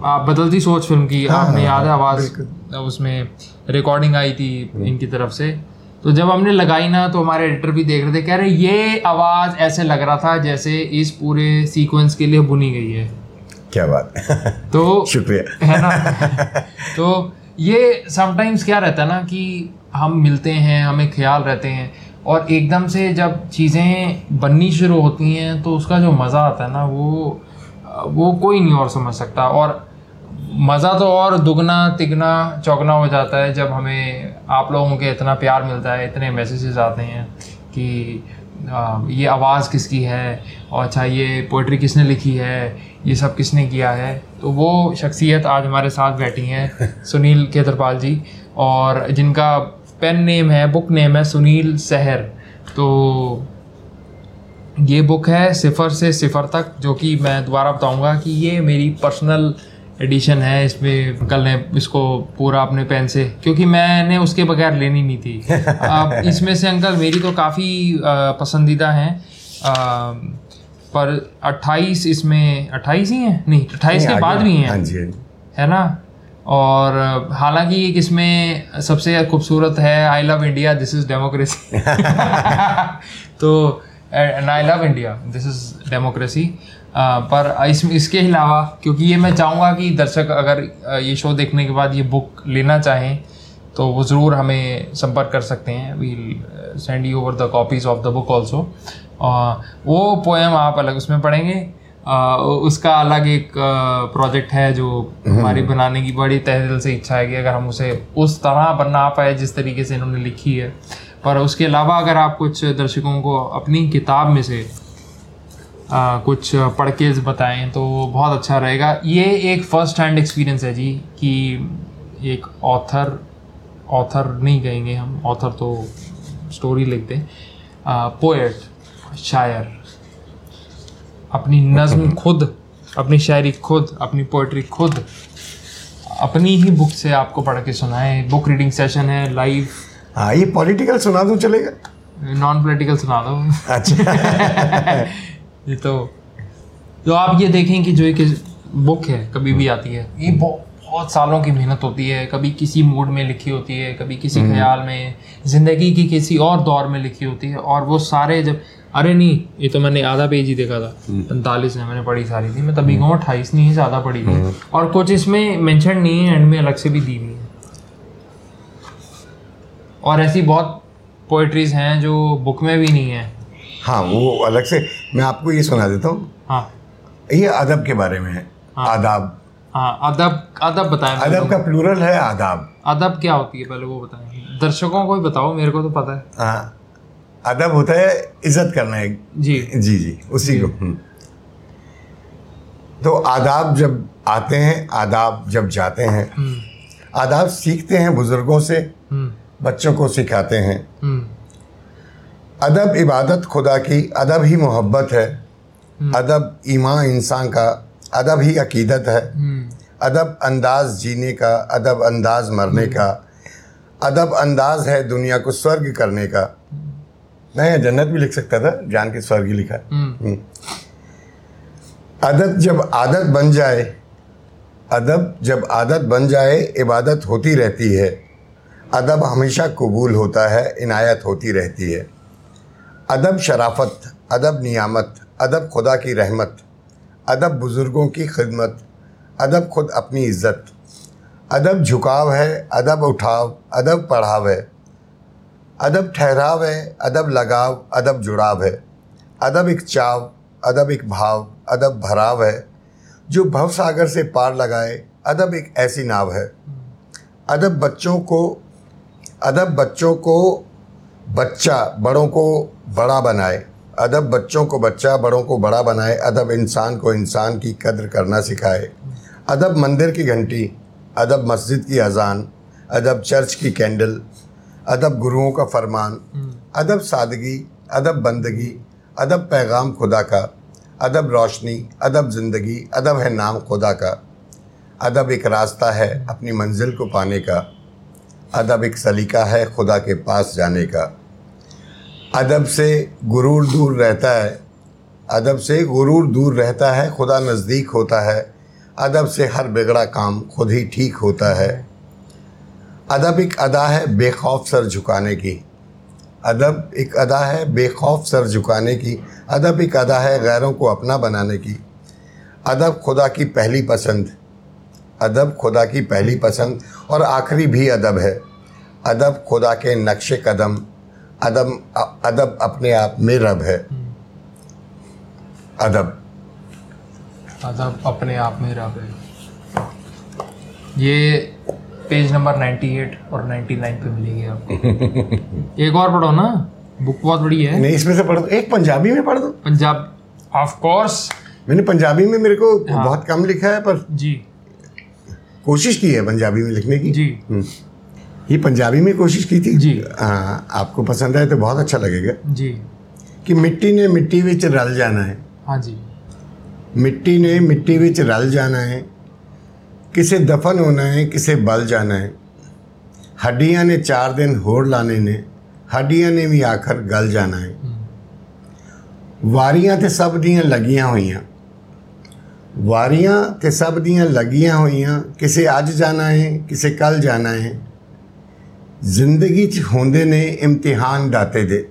आप बदलती सोच फ़िल्म की हाँ, आपने हाँ, याद है हाँ, आवाज़ उसमें रिकॉर्डिंग आई थी हम्म। इनकी तरफ़ से तो जब हमने लगाई ना तो हमारे एडिटर भी देख रहे थे कह रहे ये आवाज़ ऐसे लग रहा था जैसे इस पूरे सीक्वेंस के लिए बुनी गई है। क्या बात। तो शुक्रिया। है ना? तो ये समटाइम्स क्या रहता है ना कि हम मिलते हैं हमें ख्याल रहते हैं और एकदम से जब चीज़ें बननी शुरू होती हैं तो उसका जो मज़ा आता है ना वो वो कोई नहीं और समझ सकता और मज़ा तो और दुगना तिगना चौगना हो जाता है जब हमें आप लोगों के इतना प्यार मिलता है इतने मैसेजेस आते हैं कि आ, ये आवाज़ किसकी है? और अच्छा ये पोइट्री किसने लिखी है? ये सब किसने किया है? तो वो शख्सियत आज हमारे साथ बैठी हैं सुनील केतरपाल जी और जिनका पेन नेम है बुक नेम है सुनील सहर। तो ये बुक है सिफ़र से सिफ़र तक जो कि मैं दोबारा बताऊँगा कि ये मेरी पर्सनल एडिशन है इसमें कल ने इसको पूरा अपने पेन से क्योंकि मैंने उसके बगैर लेनी नहीं थी। अब इसमें से अंकल मेरी तो काफ़ी पसंदीदा हैं। पर 28 इसमें 28 ही हैं? नहीं 28 के बाद भी हैं। हाँ हाँ है ना? और हालाँकि एक इसमें सबसे खूबसूरत है I love India this is democracy तो I love India this is democracy पर इस इसके अलावा क्योंकि ये मैं चाहूँगा कि दर्शक अगर ये शो देखने के बाद ये बुक लेना चाहें तो वो ज़रूर हमें संपर्क कर सकते हैं। We'll send you over the copies of the book also वो पोएम आप अलग उसमें पढ़ेंगे। uh, उसका अलग एक प्रोजेक्ट uh, है जो हम्म। हमारी बनाने की बड़ी तह दिल से इच्छा है कि अगर हम उसे उस तरह बना पाए जिस तरीके से इन्होंने लिखी है। पर उसके अलावा अगर आप कुछ दर्शकों को अपनी किताब में से आ, कुछ पढ़ के बताएँ तो बहुत अच्छा रहेगा। ये एक फ़र्स्ट हैंड एक्सपीरियंस है जी कि एक ऑथर ऑथर नहीं कहेंगे हम ऑथर तो स्टोरी लिखते हैं। पोएट शायर। अपनी नज्म खुद अपनी शायरी खुद अपनी पोइट्री खुद अपनी ही बुक से आपको पढ़ के सुनाए। बुक रीडिंग सेशन है लाइव हाँ ये पॉलिटिकल सुना दूँ चलेगा? नॉन पॉलिटिकल सुना दो। अच्छा। ये तो जो आप ये देखें कि जो एक बुक है कभी भी आती है ये बहुत सालों की मेहनत होती है कभी किसी मूड में लिखी होती है कभी किसी हम्म। ख्याल में ज़िंदगी की किसी और दौर में लिखी होती है और वो सारे जब अरे नहीं ये तो मैंने आधा पेज ही देखा था हम्म। पैंतालीस में मैंने पढ़ी सारी थी मैं तभी हम्म। कहूँ अट्ठाईस नहीं ज़्यादा पढ़ी थी और कुछ इसमें मैंशन नहीं है एंड में अलग से भी दी हुई है और ऐसी बहुत पोइट्रीज हैं जो बुक में भी नहीं है हाँ वो अलग से मैं आपको ये सुना देता हूँ। हाँ। ये अदब के बारे में है। हाँ, आदाब। हाँ अदब अदब बताएँ। अदब का प्लूरल है आदाब। अदब क्या होती है पहले वो बताएँ। दर्शकों को ही बताओ मेरे को तो पता है। हाँ। अदब होता है इज़्ज़त करना है जी। जी जी उसी को। हम्म। तो आदाब जब आते हैं आदाब जब जाते हैं हम्म। आदाब सीखते हैं बुज़ुर्गों से हम्म। बच्चों को सिखाते हैं। अदब इबादत खुदा की अदब ही मोहब्बत है। हम्म। अदब ईमान इंसान का अदब ही अकीदत है। हम्म। अदब अंदाज जीने का अदब अंदाज मरने हम्म। का। अदब अंदाज है दुनिया को स्वर्ग करने का। मैं जन्नत भी लिख सकता था जान के स्वर्ग ही लिखा। अदब जब आदत बन जाए अदब जब आदत बन जाए इबादत होती रहती है। अदब हमेशा कबूल होता है इनायत होती रहती है। अदब शराफत, अदब नियामत, अदब खुदा की रहमत, अदब बुज़ुर्गों की खिदमत, अदब खुद अपनी इज़्ज़त। अदब झुकाव है, अदब उठाव, अदब पढ़ाव है। अदब ठहराव है, अदब लगाव, अदब जुड़ाव है। अदब एक चाव, अदब एक भाव, अदब भराव है। जो भव सागर से पार लगाए, अदब एक ऐसी नाव है। अदब बच्चों को, अदब बच्चों को, बच्चा, बड़ों को बड़ा बनाए। अदब बच्चों को बच्चा बड़ों को बड़ा बनाए। अदब इंसान को इंसान की कद्र करना सिखाए। अदब मंदिर की घंटी अदब मस्जिद की अजान अदब चर्च की कैंडल अदब गुरुओं का फरमान अदब सादगी अदब बंदगी अदब पैगाम खुदा का अदब रोशनी अदब ज़िंदगी अदब है नाम खुदा का। अदब एक रास्ता है अपनी मंजिल को पाने का। अदब एक सलीका है खुदा के पास जाने का। अदब से गुरूर दूर रहता है। अदब से गुरूर दूर रहता है, खुदा नज़दीक होता है। अदब से हर बिगड़ा काम खुद ही ठीक होता है। अदब एक अदा है बेखौफ सर झुकाने की। अदब एक अदा है बेखौफ सर झुकाने की। अदब एक अदा है गैरों को अपना बनाने की। अदब खुदा की पहली पसंद। अदब खुदा की पहली पसंद और आखिरी भी अदब है। अदब खुदा के नक्श कदम अदब अदब अपने आप में रब है। अदब। अदब अपने आप में रब है। ये पेज नंबर 98 और 99 पे मिलेगी आपको। एक और पढ़ो ना। बुक बहुत बड़ी है। नहीं इसमें से पढ़ दो। एक पंजाबी में पढ़ दो। पंजाब ऑफ़ कोर्स मैंने पंजाबी में मेरे को हाँ। बहुत कम लिखा है पर जी। कोशिश की है पंजाबी में लिखने की। जी। ये पंजाबी में कोशिश की थी जी। हाँ आपको पसंद आए तो बहुत अच्छा लगेगा जी कि मिट्टी ने मिट्टी विच रल जाना है हाँ जी मिट्टी ने मिट्टी विच रल जाना है किसे दफन होना है किसे बल जाना है हड्डियां ने चार दिन होड़ लाने ने हड्डियां ने भी आखिर गल जाना है ਵਾਰੀਆਂ ਤੇ ਸਭ ਦੀਆਂ ਲੱਗੀਆਂ ਹੋਈਆਂ ਵਾਰੀਆਂ ਤੇ ਸਭ ਦੀਆਂ ਲੱਗੀਆਂ ਹੋਈਆਂ ਕਿਸੇ ਅੱਜ ਜਾਣਾ ਹੈ ਕਿਸੇ ਕੱਲ ਜਾਣਾ ਹੈ ਜ਼ਿੰਦਗੀ 'ਚ ਹੁੰਦੇ ਨੇ ਇਮਤਿਹਾਨ ਦਾਤੇ ਦੇ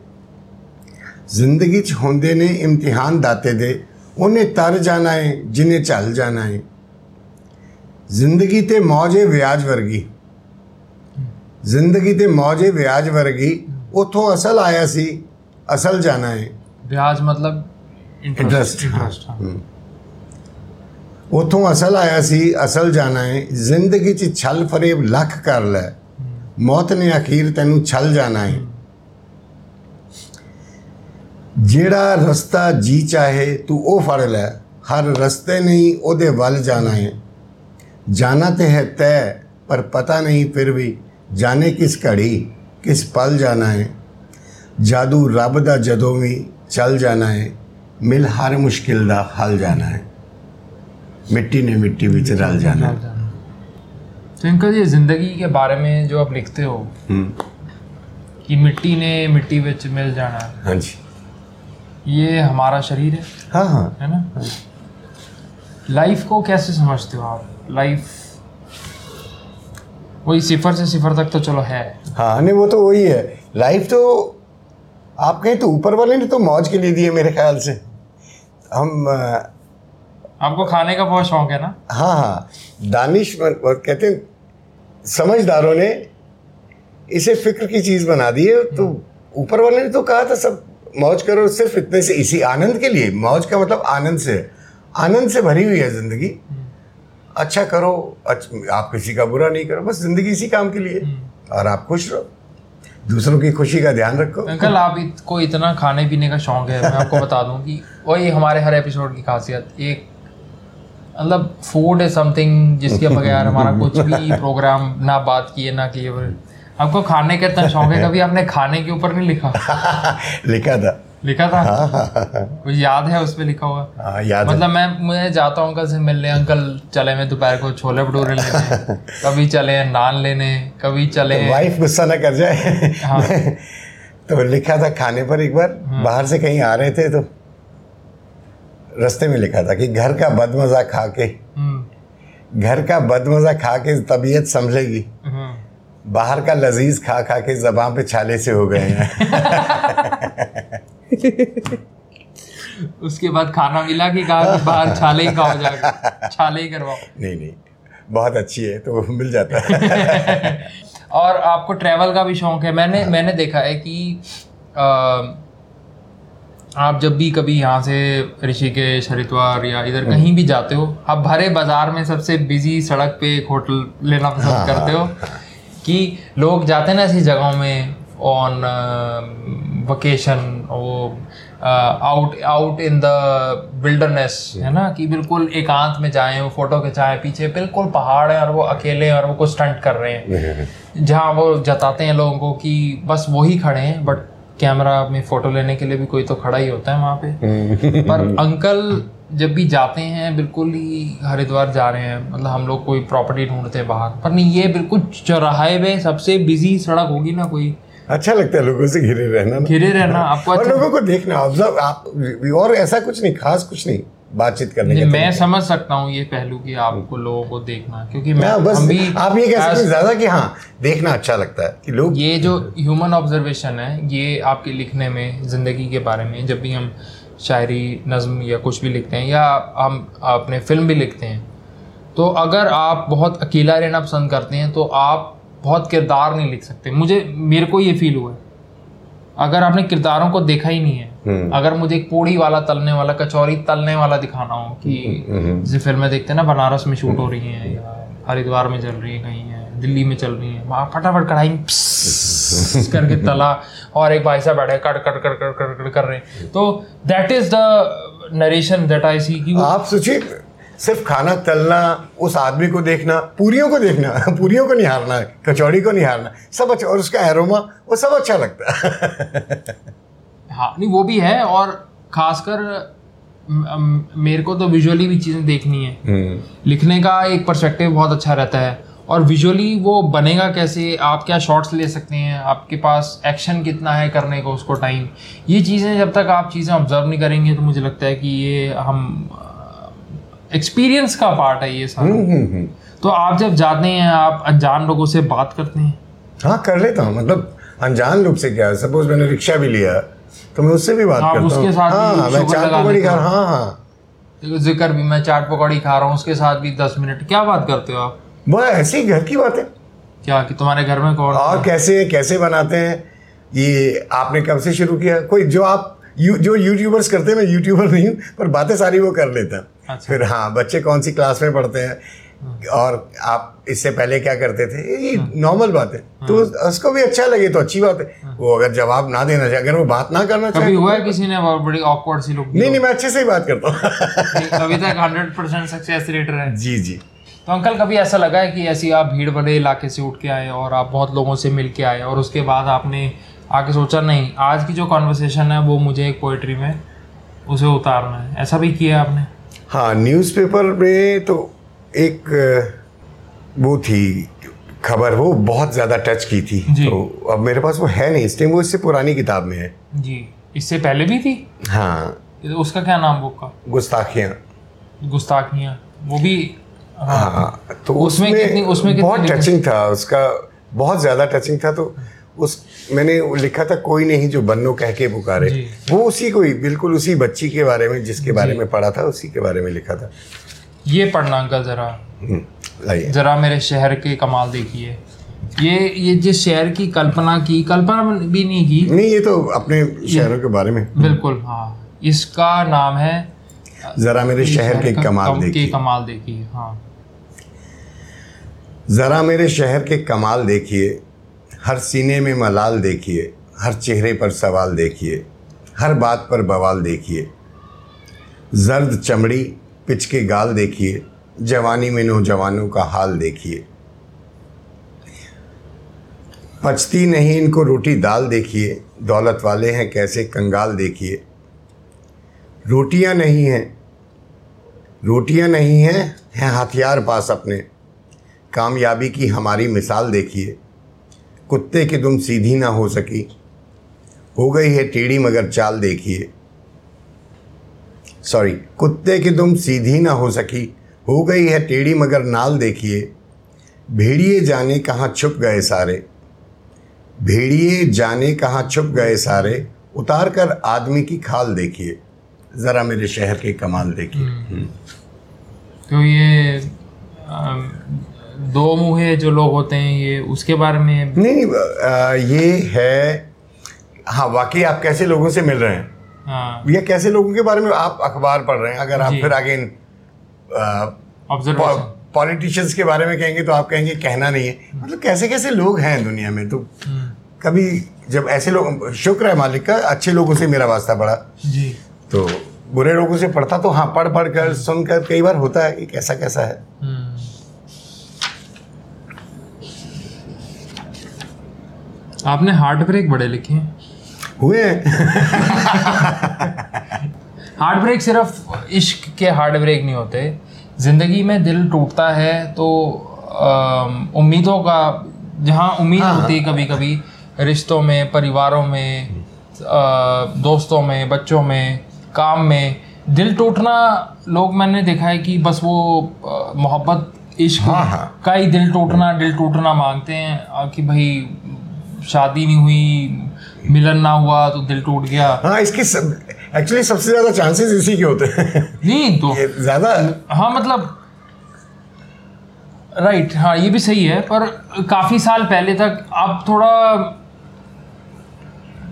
ਜ਼ਿੰਦਗੀ 'ਚ ਹੁੰਦੇ ਨੇ ਇਮਤਿਹਾਨ ਦਾਤੇ ਦੇ ਉਹਨੇ ਤਰ ਜਾਣਾ ਹੈ ਜਿਨੇ ਚੱਲ ਜਾਣਾ ਹੈ ਜ਼ਿੰਦਗੀ ਤੇ ਮੌਜੇ ਵਿਆਜ ਵਰਗੀ ਜ਼ਿੰਦਗੀ ਤੇ ਮੌਜੇ ਵਿਆਜ ਵਰਗੀ ਉਥੋਂ ਅਸਲ ਆਇਆ ਸੀ ਅਸਲ ਜਾਣਾ ਹੈ ਵਿਆਜ ਮਤਲਬ ਇੰਟਰਸਟ ਇੰਟਰਸਟ ਉਥੋਂ ਅਸਲ ਆਇਆ ਸੀ ਅਸਲ ਜਾਣਾ ਹੈ ਜ਼ਿੰਦਗੀ 'ਚ ਛਲ ਫਰੇਬ ਲੱਖ ਕਰ ਲੈ ਮੌਤ ਨੇ ਅਖੀਰ ਤੈਨੂੰ ਛਲ ਜਾਣਾ ਹੈ ਜਿਹੜਾ ਰਸਤਾ ਜੀ ਚਾਹੇ, ਤੂੰ ਉਹ ਫੜ ਲੈ। ਹਰ ਰਸਤੇ ਨਹੀਂ ਉਹਦੇ ਵੱਲ ਜਾਣਾ ਹੈ ਜਾਣਾ ਤੇ ਹੈ ਤੈ ਪਰ ਪਤਾ ਨਹੀਂ ਫਿਰ ਵੀ ਜਾਣੇ ਕਿਸ ਘੜੀ, ਕਿਸ ਪਲ ਜਾਣਾ ਹੈ ਜਾਦੂ ਰੱਬ ਦਾ ਜਦੋਂ ਵੀ ਚੱਲ ਜਾਣਾ ਹੈ ਮਿਲ ਹਰ ਮੁਸ਼ਕਿਲ ਦਾ ਹੱਲ ਜਾਣਾ ਹੈ ਮਿੱਟੀ ਨੇ ਮਿੱਟੀ ਵਿੱਚ ਰਲ ਜਾਣਾ। ਹੈ तो अंकल ये ज़िंदगी के बारे में जो आप लिखते हो हम्म, कि मिट्टी ने मिट्टी विच मिल जाना। हाँ जी। ये हमारा शरीर है। हाँ हाँ। है ना? लाइफ को कैसे समझते हो आप? लाइफ वही सिफर से सिफर तक तो चलो है। हाँ नहीं वो तो वही है। लाइफ तो आप कहें तो ऊपर वाले ने तो मौज के लिए दी है मेरे ख्याल से। हम आपको खाने का बहुत शौक है ना? हाँ हाँ। दानिश कहते हैं समझदारों ने इसे फ़िक्र की चीज़ बना दी है। तो ऊपर वाले ने तो कहा था सब मौज करो सिर्फ़ इतने से इसी आनंद के लिए। मौज का मतलब आनंद से आनंद से भरी हुई है ज़िंदगी। अच्छा करो अच्छ- आप किसी का बुरा नहीं करो बस ज़िंदगी इसी काम के लिए। और आप खुश रहो। दूसरों की खुशी का ध्यान रखो। अंकल आप इत, को इतना खाने पीने का शौक है मैं आपको बता दूँ कि वही हमारे हर एपिसोड की खासियत एक मतलब फ़ूड है समथिंग जिसके बगैर हमारा कुछ भी प्रोग्राम ना बात किए ना किए आपको खाने का इतना शौक है कभी आपने खाने के ऊपर नहीं लिखा? लिखा था। लिखा था? कुछ याद है उस पर लिखा हुआ? हाँ याद है। मतलब मैं मैं जाता हूँ अंकल से मिलने अंकल चले मैं दोपहर को छोले भटूरे लेने कभी चले नान लेने कभी चले वाइफ गुस्सा ना कर जाए। हाँ। तो लिखा था खाने पर एक बार बाहर से कहीं आ रहे थे तो रास्ते में लिखा था कि घर का बदमजा खा के हम्म, घर का बदमजा खा के तबीयत संभलेगी। हम्म। बाहर का लजीज खा खा के जबान पे छाले से हो गए हैं। उसके बाद खाना मिला कि कहा कि बाहर छाले ही खाओ जाकर छाले ही करवाओ। नहीं नहीं। बहुत अच्छी है तो मिल जाता है। और आपको ट्रैवल का भी शौक है। मैंने मैंने देखा है कि अ, आप जब भी कभी यहाँ से ऋषिकेश हरिद्वार या इधर कहीं भी जाते हो आप भरे बाज़ार में सबसे बिज़ी सड़क पे एक होटल लेना पसंद हाँ, करते हो? कि लोग जाते हैं ना ऐसी जगहों में ऑन वकेशन वो out out in the wilderness है ना? कि बिल्कुल एकांत में जाएँ वो फ़ोटो खिंचाएँ पीछे बिल्कुल पहाड़ है और वो अकेले हैं और वो कुछ स्टंट कर रहे हैं। जहाँ वो जताते हैं लोगों को कि बस वही खड़े हैं बट कैमरा में फ़ोटो लेने के लिए भी कोई तो खड़ा ही होता है वहाँ पे। पर अंकल जब भी जाते हैं बिल्कुल ही हरिद्वार जा रहे हैं। मतलब हम लोग कोई प्रॉपर्टी ढूंढते हैं बाहर। पर नहीं ये बिल्कुल चौराहे में सबसे बिज़ी सड़क होगी ना कोई। अच्छा लगता है लोगों से घिरे रहना घिरे रहना आपको और अच्छा लोगों को देखना ऑब्ज़र्व आप और ऐसा कुछ नहीं खास कुछ नहीं। बातचीत करने का मैं समझ सकता हूँ ये पहलू कि आपको लोगों को देखना क्योंकि मैं बस हम भी आप ये कह सकते हैं ज़्यादा कि हाँ देखना अच्छा लगता है कि लोग ये जो ह्यूमन ऑब्जर्वेशन है ये आपके लिखने में ज़िंदगी के बारे में जब भी हम शायरी नज्म या कुछ भी लिखते हैं या हम अपने फ़िल्म भी लिखते हैं तो अगर आप बहुत अकेला रहना पसंद करते हैं तो आप बहुत किरदार नहीं लिख सकते मुझे मेरे को ये फील हुआ है अगर आपने किरदारों को देखा ही नहीं है। अगर मुझे एक पूड़ी वाला तलने वाला कचौरी तलने वाला दिखाना हो कि हम्म। जैसे फ़िल्में देखते हैं ना बनारस में शूट हो रही हैं या हरिद्वार में चल रही है कहीं है दिल्ली में चल रही है वहाँ फटाफट कढ़ाई में करके तला और एक भाई साहब बैठे cut cut cut cut cut cut कर रहे हैं। तो that is the narration that I see कि आप सोचिए सिर्फ़ खाना तलना उस आदमी को देखना पूरियों को देखना पूरियों को निहारना कचौड़ी को निहारना सब अच्छा और उसका एरोमा वो सब अच्छा लगता है। हाँ नहीं वो भी है और खासकर मेरे को तो विजुअली भी चीज़ें देखनी है। लिखने का एक पर्सपेक्टिव बहुत अच्छा रहता है और विजुअली वो बनेगा कैसे आप क्या शॉट्स ले सकते हैं आपके पास एक्शन कितना है करने को उसको टाइम ये चीज़ें जब तक आप चीज़ें ऑब्ज़र्व नहीं करेंगे तो मुझे लगता है कि ये हम एक्सपीरियंस का पार्ट है ये सारा। तो आप जब जाते हैं आप अनजान लोगों से बात करते हैं। हाँ कर लेता हूँ मतलब अनजान लोग से क्या सपोज़ मैंने रिक्शा भी लिया तो मैं उससे भी बात आप करता उसके हूँ। साथ हाँ मैं चाट पकौड़ी खा हो। हाँ हाँ। ज़िक्र भी मैं चाट पकौड़ी खा रहा हूँ उसके साथ भी दस मिनट। क्या बात करते हो आप? वह ऐसी घर की बात। है क्या कि तुम्हारे घर में कौन और कैसे कैसे बनाते हैं? ये आपने कब से शुरू किया? कोई जो आप यू, जो यूट्यूबर्स करते हैं मैं यूट्यूबर नहीं हूँ पर बातें सारी वो कर लेता हैं। अच्छा। फिर हाँ बच्चे कौन सी क्लास में पढ़ते हैं? और आप इससे पहले क्या करते थे? ये नॉर्मल बात है। तो उसको भी अच्छा लगे तो अच्छी बात है। वो अगर जवाब ना देना चाहे अगर वो बात ना करना चाहे कभी तो- हुआ है किसी ने बहुत बड़ी ऑकवर्ड सी लोग नहीं नहीं मैं अच्छे से ही बात करता हूँ। अभी तक हंड्रेड परसेंट सक्सेस रेट रहा। है जी जी। तो अंकल कभी ऐसा लगा है कि ऐसी आप भीड़ भरे इलाके से उठ के आए और आप बहुत लोगों से मिल के आए और उसके बाद आपने आके सोचा नहीं आज की जो कॉन्वर्सेशन है वो मुझे एक पोइट्री में उसे उतारना है ऐसा भी किया आपने? हाँ न्यूज़पेपर में तो एक वो थी खबर वो बहुत ज़्यादा टच की थी। तो अब मेरे पास वो है नहीं इस टाइम वो इससे पुरानी किताब में है। जी इससे पहले भी थी? हाँ। उसका क्या नाम बुक का? गुस्ताखियाँ। गुस्ताखियाँ वो भी हाँ। तो उसमें उसमें कितनी- उसमें कितनी बहुत टचिंग था उसका बहुत ज़्यादा टचिंग था तो उस मैंने लिखा था कोई नहीं जो बन्नो कह के पुकारे। वो उसी को ही बिल्कुल उसी बच्ची के बारे में जिसके बारे में पढ़ा था उसी के बारे में लिखा था। ये पढ़ना अंकल जरा। हम्म, जरा मेरे शहर के कमाल देखिए। ये ये जिस शहर की कल्पना की कल्पना भी नहीं की। नहीं ये तो अपने शहरों के बारे में। बिल्कुल हाँ। इसका नाम है जरा मेरे शहर के कमाल देखिए। कमाल देखिए हाँ। जरा मेरे शहर के कमाल देखिए हर सीने में मलाल देखिए हर चेहरे पर सवाल देखिए हर बात पर बवाल देखिए। जर्द चमड़ी पिच के गाल देखिए, जवानी में नौजवानों का हाल देखिए। पचती नहीं इनको रोटी दाल देखिए, दौलत वाले हैं कैसे कंगाल देखिए। रोटियाँ नहीं हैं, रोटियाँ नहीं हैं हैं हथियार पास अपने। कामयाबी की हमारी मिसाल देखिए, कुत्ते की दुम सीधी ना हो सकी। हो गई है टेढ़ी मगर चाल देखिए। सॉरी कुत्ते की दुम सीधी ना हो सकी। हो गई है टेढ़ी मगर नाल देखिए। भेड़िए जाने कहाँ छुप गए सारे। भेड़िए जाने कहाँ छुप गए सारे। उतार कर आदमी की खाल देखिए। ज़रा मेरे शहर के कमाल देखिए। तो ये दो मुँहे जो लोग होते हैं ये उसके बारे में नहीं नहीं आ, ये है हाँ वाकई आप कैसे लोगों से मिल रहे हैं? हाँ। या कैसे लोगों के बारे में आप अखबार पढ़ रहे हैं? अगर आप फिर आगे पॉलिटिशियंस के बारे में कहेंगे तो आप कहेंगे कहना नहीं है। मतलब कैसे कैसे लोग हैं दुनिया में? तो कभी जब ऐसे लोग शुक्र है मालिक का अच्छे लोगों से मेरा वास्ता पड़ा जी। तो बुरे लोगों से पढ़ता तो हाँ पढ़ पढ़ कर सुनकर कई बार होता है कि कैसा कैसा है। हम्म। आपने हार्ट ब्रेक बड़े लिखे हैं। हुए। हैं हार्ट ब्रेक सिर्फ़ इश्क के हार्ट ब्रेक नहीं होते। ज़िंदगी में दिल टूटता है तो उम्मीदों का जहाँ उम्मीद हाँ, होती है। कभी कभी रिश्तों में परिवारों में दोस्तों में बच्चों में काम में दिल टूटना लोग मैंने देखा है कि बस वो मोहब्बत इश्क हाँ, हाँ। का ही दिल टूटना दिल टूटना मांगते हैं। कि भाई शादी नहीं हुई मिलन ना हुआ तो दिल टूट गया। हाँ इसकी सब एक्चुअली सबसे ज़्यादा चांसेस इसी के होते हैं। नहीं तो ज़्यादा हाँ मतलब राइट हाँ ये भी सही है पर काफ़ी साल पहले तक अब थोड़ा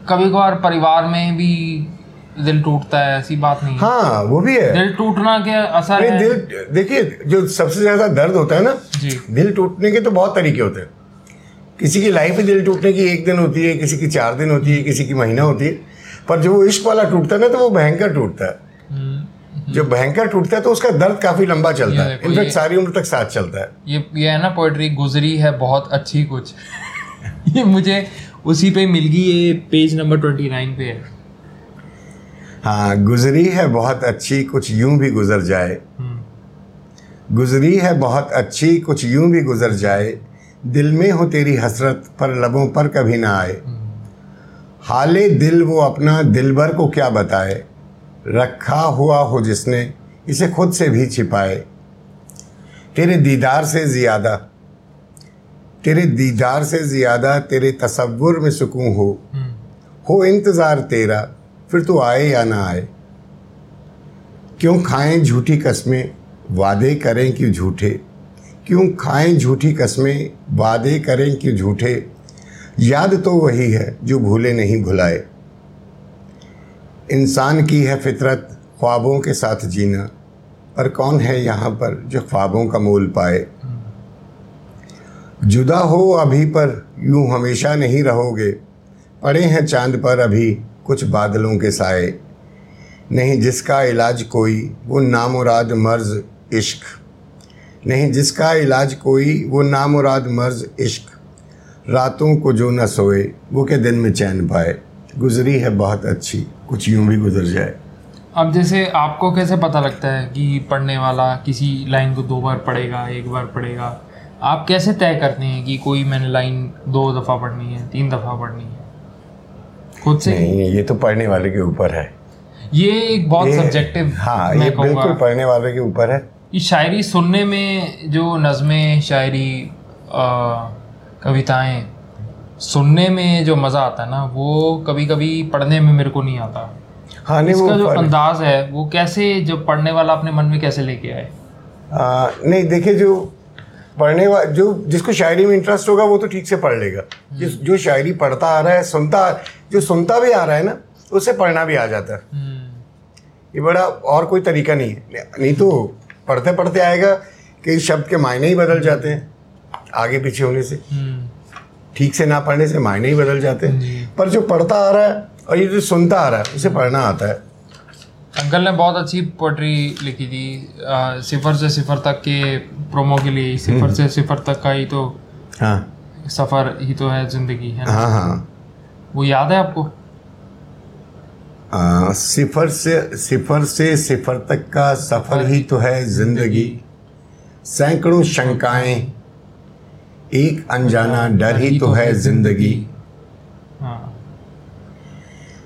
कभी कभार परिवार में भी दिल टूटता है ऐसी बात नहीं हाँ। वो भी है। दिल टूटना के असर है। दिल देखिए जो सबसे ज़्यादा दर्द होता है ना जी। दिल टूटने के तो बहुत तरीके होते हैं। किसी की लाइफ में दिल टूटने की एक दिन होती है किसी की चार दिन होती है किसी की महीना होती है। पर जो वो इश्क वाला टूटता है ना तो वो भयंकर टूटता है। हम्म, जो भयंकर टूटता है तो उसका दर्द काफ़ी लंबा चलता है। इनफैक्ट सारी उम्र तक साथ चलता है। ये ये है ना पोइट्री गुजरी है बहुत अच्छी कुछ। ये मुझे उसी पे मिल गई ये पेज नंबर ट्वेंटी नाइन पे है। हाँ गुजरी है बहुत अच्छी कुछ यूँ भी गुजर जाए। हम्म, गुजरी है बहुत अच्छी कुछ यूँ भी गुजर जाए। दिल में हो तेरी हसरत पर लबों पर कभी ना आए। हाले दिल वो अपना दिल भर को क्या बताए? रखा हुआ हो जिसने, इसे खुद से भी छिपाए। तेरे दीदार से ज़्यादा, तेरे दीदार से ज़्यादा तेरे तसव्वुर में सुकून हो। हो इंतज़ार तेरा, फिर तू आए या ना आए। क्यों खाएँ झूठी कस्में, वादे करें क्यों झूठे? क्यों खाएँ झूठी कस्में, वादे करें क्यों झूठे? याद तो वही है जो भूले नहीं भुलाए। इंसान की है फितरत, ख्वाबों के साथ जीना। पर कौन है यहाँ पर जो ख्वाबों का मोल पाए? जुदा हो अभी पर, यूँ हमेशा नहीं रहोगे। पड़े हैं चाँद पर अभी कुछ बादलों के साए। नहीं जिसका इलाज कोई, वो नामुराद मर्ज इश्क। नहीं जिसका इलाज कोई वो नाम नामुराद मर्ज इश्क। रातों को जो न सोए वो के दिन में चैन पाए। गुजरी है बहुत अच्छी कुछ यूँ भी गुजर जाए। अब जैसे आपको कैसे पता लगता है कि पढ़ने वाला किसी लाइन को दो बार पढ़ेगा एक बार पढ़ेगा? आप कैसे तय करते हैं कि कोई मैंने लाइन दो दफ़ा पढ़नी है तीन दफ़ा पढ़नी है? खुद से? नहीं ये तो पढ़ने वाले के ऊपर है। ये एक बहुत सब्जेक्टिव हाँ ये बिल्कुल पढ़ने वाले के ऊपर है। ये शायरी सुनने में जो नज़में शायरी कविताएँ सुनने में जो मज़ा आता है ना वो कभी कभी पढ़ने में मेरे को नहीं आता। हाँ नहीं इसका वो जो अंदाज है वो कैसे जब पढ़ने वाला अपने मन में कैसे लेके आए? आ, नहीं देखिए जो पढ़ने वा जो जिसको शायरी में इंटरेस्ट होगा वो तो ठीक से पढ़ लेगा। जिस जो शायरी पढ़ता आ रहा है सुनता जो सुनता भी आ रहा है ना उसे पढ़ना भी आ जाता है। हम्म, ये बड़ा और कोई तरीका नहीं है। नहीं तो पढ़ते पढ़ते आएगा कि शब्द के मायने ही बदल जाते हैं आगे पीछे होने से। हम्म, ठीक से ना पढ़ने से मायने ही बदल जाते हैं। पर जो पढ़ता आ रहा है और ये जो सुनता आ रहा है उसे पढ़ना आता है। अंकल ने बहुत अच्छी पोइट्री लिखी थी अ, सिफर से सिफर तक के प्रोमो के लिए सिफर से सिफर तक का ही तो हाँ। सफ़र ही तो है ज़िंदगी है हाँ हाँ। वो याद है आपको? आ, सिफर से सिफर से सिफर तक का सफ़र ही तो है ज़िंदगी। सैकड़ों शंकाएँ एक अनजाना डर ही तो है ज़िंदगी। हाँ।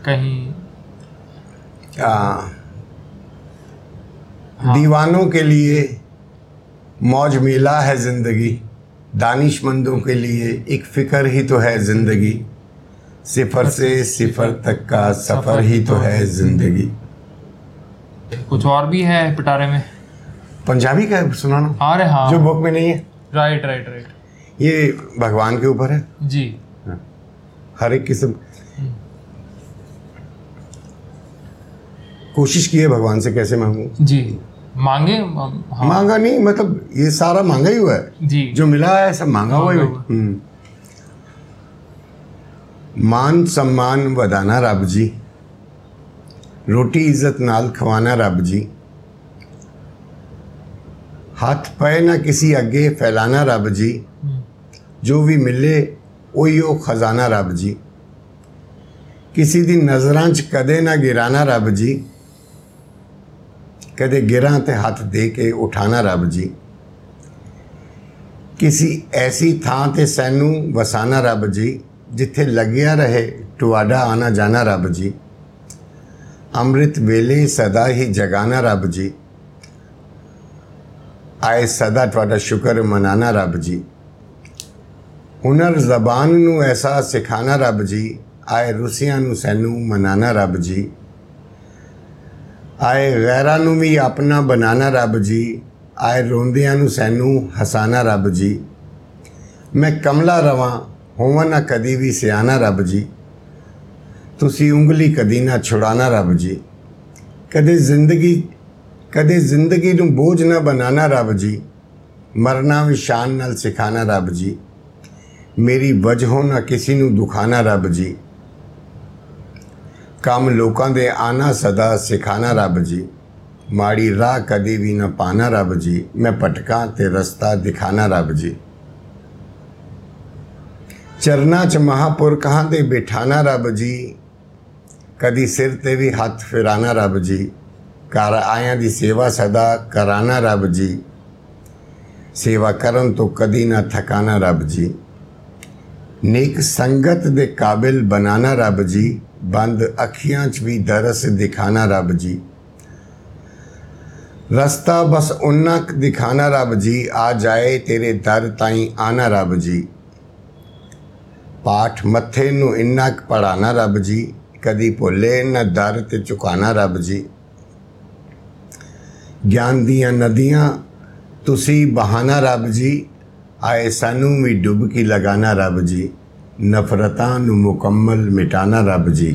कहीं हाँ। दीवानों के लिए मौज मेला है ज़िंदगी। दानिशमंदों के लिए एक फ़िक्र ही तो है ज़िंदगी। सिफर से सिफर तक का सफ़र ही तो है ज़िंदगी। कुछ और भी है पिटारे में? पंजाबी का सुनाना अरे हाँ। जो बुक में नहीं है? राइट राइट राइट ये भगवान के ऊपर है? जी। हर एक किस्म। कोशिश की है भगवान से कैसे मांगू? जी। मांगे? हाँ। मांगा नहीं मतलब ये सारा मांगा ही हुआ है। जी। जो मिला है सब मांगा हुआ ही। हुआ। ਮਾਨ ਸਨਮਾਨ ਵਧਾਣਾ ਰੱਬ ਜੀ ਰੋਟੀ ਇੱਜ਼ਤ ਨਾਲ ਖਵਾਣਾ ਰੱਬ ਜੀ ਹੱਥ ਪਏ ਨਾ ਕਿਸੇ ਅੱਗੇ ਫੈਲਾਣਾ ਰੱਬ ਜੀ ਜੋ ਵੀ ਮਿਲੇ ਉਹੀ ਉਹ ਖਜ਼ਾਨਾ ਰੱਬ ਜੀ ਕਿਸੇ ਦੀ ਨਜ਼ਰਾਂ 'ਚ ਕਦੇ ਨਾ ਗਿਰਾਣਾ ਰੱਬ ਜੀ ਕਦੇ ਗਿਰਾਂ ਤੇ ਹੱਥ ਦੇ ਕੇ ਉਠਾਣਾ ਰੱਬ ਜੀ ਕਿਸੇ ਐਸੀ ਥਾਂ ਤੇ ਸਾਨੂੰ ਵਸਾਣਾ ਰੱਬ ਜੀ ਜਿੱਥੇ ਲੱਗਿਆ ਰਹੇ, ਤੁਹਾਡਾ ਆਣਾ ਜਾਣਾ ਰੱਬ ਜੀ। ਅੰਮ੍ਰਿਤ ਵੇਲੇ ਸਦਾ ਹੀ ਜਗਾਣਾ ਰੱਬ ਜੀ। ਆਏ ਸਦਾ ਤੁਹਾਡਾ ਸ਼ੁਕਰ ਮਨਾਣਾ ਰੱਬ ਜੀ। ਹੁਨਰ ਜ਼ਬਾਨ ਨੂੰ ਐਸਾ ਸਿਖਾਣਾ ਰੱਬ ਜੀ। ਆਏ ਰੁਸੀਆਂ ਨੂੰ ਸੈਨੂੰ ਮਨਾਣਾ ਰੱਬ ਜੀ। ਆਏ ਗੈਰਾਂ ਨੂੰ ਵੀ ਆਪਣਾ ਬਣਾਣਾ ਰੱਬ ਜੀ। ਆਏ ਰੋਂਦਿਆਂ ਨੂੰ ਸੈਨੂੰ ਹਸਾਣਾ ਰੱਬ ਜੀ। ਮੈਂ ਕਮਲਾ ਰਵਾਂ ਹੋਵਾਂ ਨਾ ਕਦੀ ਵੀ ਸਿਆਣਾ ਰੱਬ ਜੀ। ਤੁਸੀਂ ਉਂਗਲੀ ਕਦੀ ਨਾ ਛੁਡਾਣਾ ਰੱਬ ਜੀ। ਕਦੇ ਜ਼ਿੰਦਗੀ ਕਦੇ ਜ਼ਿੰਦਗੀ ਨੂੰ ਬੋਝ ਨਾ ਬਣਾਣਾ ਰੱਬ ਜੀ। ਮਰਨਾ ਵੀ ਸ਼ਾਨ ਨਾਲ ਸਿਖਾਣਾ ਰੱਬ ਜੀ। ਮੇਰੀ ਵਜ੍ਹੋਂ ਨਾ ਕਿਸੇ ਨੂੰ ਦੁਖਾਣਾ ਰੱਬ ਜੀ। ਕੰਮ ਲੋਕਾਂ ਦੇ ਆਣਾ ਸਦਾ ਸਿਖਾਣਾ ਰੱਬ ਜੀ। ਮਾੜੀ ਰਾਹ ਕਦੀ ਵੀ ਨਾ ਪਾਣਾ ਰੱਬ ਜੀ। ਮੈਂ ਭਟਕਾਂ ਤੇ ਰਸਤਾ ਦਿਖਾਣਾ ਰੱਬ ਜੀ। ਚਰਨਾ ਚ ਮਹਾਪੁਰਖਾਂ ਦੇ ਬਿਠਾਣਾ ਰੱਬ ਜੀ ਕਦੀ ਸਿਰ ਤੇ ਵੀ ਹੱਥ ਫਿਰਾਣਾ ਰੱਬ ਜੀ ਘਰ ਆਇਆਂ ਦੀ ਸੇਵਾ ਸਦਾ ਕਰਾਣਾ ਰੱਬ ਜੀ ਸੇਵਾ ਕਰਨ ਤੋਂ ਕਦੀ ਨਾ ਥਕਾਣਾ ਰੱਬ ਜੀ ਨੇਕ ਸੰਗਤ ਦੇ ਕਾਬਿਲ ਬਣਾਣਾ ਰੱਬ ਜੀ ਬੰਦ ਅੱਖੀਆਂ 'ਚ ਵੀ ਦਰਸ ਦਿਖਾਣਾ ਰੱਬ ਜੀ ਰਸਤਾ ਬਸ ਉਨਾ ਕੁ ਦਿਖਾਣਾ ਰੱਬ ਜੀ ਆ ਜਾਏ ਤੇਰੇ ਦਰ ਤਾਈਂ ਆਣਾ ਰੱਬ ਜੀ ਪਾਠ ਮੱਥੇ ਨੂੰ ਇੰਨਾ ਕੁ ਪੜਾਣਾ ਰੱਬ ਜੀ ਕਦੀ ਭੁੱਲੇ ਨਾ ਦਰ ਤੇ ਝੁਕਾਣਾ ਰੱਬ ਜੀ ਗਿਆਨ ਦੀਆਂ ਨਦੀਆਂ ਤੁਸੀਂ ਬਹਾਨਾ ਰੱਬ ਜੀ ਆਏ ਸਾਨੂੰ ਵੀ ਡੁਬਕੀ ਲਗਾਣਾ ਰੱਬ ਜੀ ਨਫ਼ਰਤਾਂ ਨੂੰ ਮੁਕੰਮਲ ਮਿਟਾਣਾ ਰੱਬ ਜੀ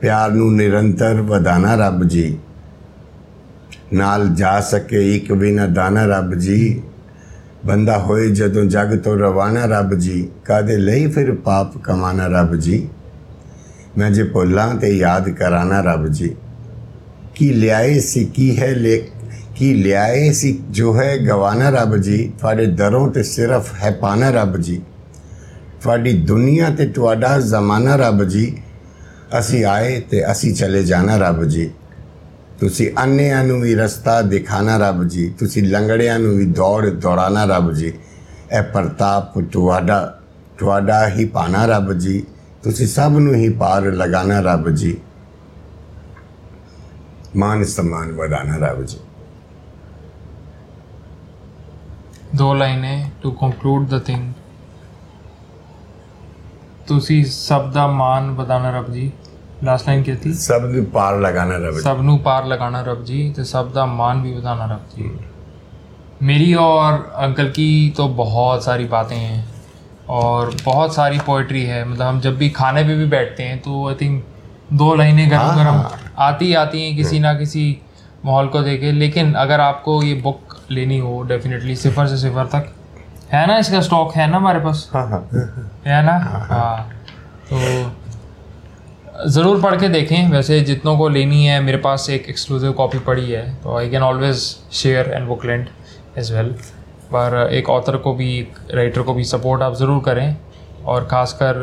ਪਿਆਰ ਨੂੰ ਨਿਰੰਤਰ ਵਧਾਣਾ ਰੱਬ ਜੀ ਨਾਲ ਜਾ ਸਕੇ ਇੱਕ ਵੀ ਨਾ ਦਾਣਾ ਰੱਬ ਜੀ ਬੰਦਾ ਹੋਏ ਜਦੋਂ ਜਗ ਤੋਂ ਰਵਾਨਾ ਰੱਬ ਜੀ ਕਾਦੇ ਲਈ ਫਿਰ ਪਾਪ ਕਮਾਣਾ ਰੱਬ ਜੀ ਮੈਂ ਜੇ ਭੁੱਲਾਂ ਤੇ ਯਾਦ ਕਰਾਣਾ ਰੱਬ ਜੀ ਕੀ ਲਿਆਏ ਸੀ ਕੀ ਹੈ ਲੈ ਕੀ ਲਿਆਏ ਸੀ ਜੋ ਹੈ ਗਵਾਨਾ ਰੱਬ ਜੀ ਤੁਹਾਡੇ ਦਰੋਂ ਤੇ ਸਿਰਫ ਹੈ ਪਾਣਾ ਰੱਬ ਜੀ ਤੁਹਾਡੀ ਦੁਨੀਆ ਤੇ ਤੁਹਾਡਾ ਜ਼ਮਾਨਾ ਰੱਬ ਜੀ ਅਸੀਂ ਆਏ ਤੇ ਅਸੀਂ ਚਲੇ ਜਾਣਾ ਰੱਬ ਜੀ ਤੁਸੀਂ ਅੰਨਿਆਂ ਨੂੰ ਵੀ ਰਸਤਾ ਦਿਖਾਣਾ ਰੱਬ ਜੀ, ਤੁਸੀਂ ਲੰਗੜਿਆਂ ਨੂੰ ਵੀ ਦੌੜ ਦੌੜਾਣਾ ਰੱਬ ਜੀ। ਇਹ ਪ੍ਰਤਾਪ ਤੁਹਾਡਾ ਤੁਹਾਡਾ ਹੀ ਪਾਣਾ ਰੱਬ ਜੀ। ਤੁਸੀਂ ਸਭ ਨੂੰ ਹੀ ਪਾਰ ਲਗਾਣਾ ਰੱਬ ਜੀ। ਮਾਨ ਸਨਮਾਨ ਵਧਾਣਾ ਰੱਬ ਜੀ। ਦੋ ਲਾਈਨਾਂ ਟੂ ਕੰਕਲੂਡ ਦ ਥਿੰਗ ਤੁਸੀਂ ਸਭ ਦਾ ਮਾਨ ਵਧਾਣਾ ਰੱਬ ਜੀ। ਲਾਸਟ ਲਾਈਨ ਕੀ ਥੀ ਸਭ ਨੂੰ ਪਾਰ ਲਗਾਣਾ ਰੱਬ ਜੀ ਸਭ ਨੂੰ ਪਾਰ ਲਗਾਣਾ ਰੱਬ ਜੀ ਤੇ ਸਭ ਦਾ मान भी बताना रब जी मेरी और अंकल की तो बहुत सारी बातें हैं और बहुत सारी पोइट्री है मतलब हम जब भी खाने पे भी बैठते हैं तो आई थिंक दो लाइनें गरम हाँ, गरम हाँ। आती आती हैं किसी ना किसी माहौल को देके लेकिन अगर आपको ये बुक लेनी हो डेफिनेटली सिफर से सिफर तक है ना इसका स्टॉक है ना हमारे पास हाँ हाँ है ना हाँ तो ज़रूर पढ़ के देखें। वैसे जितनों को लेनी है मेरे पास एक एक्सक्लूसिव कॉपी पड़ी है तो I can always share and book lent as well पर एक ऑथर को भी एक राइटर को भी सपोर्ट आप ज़रूर करें। और ख़ासकर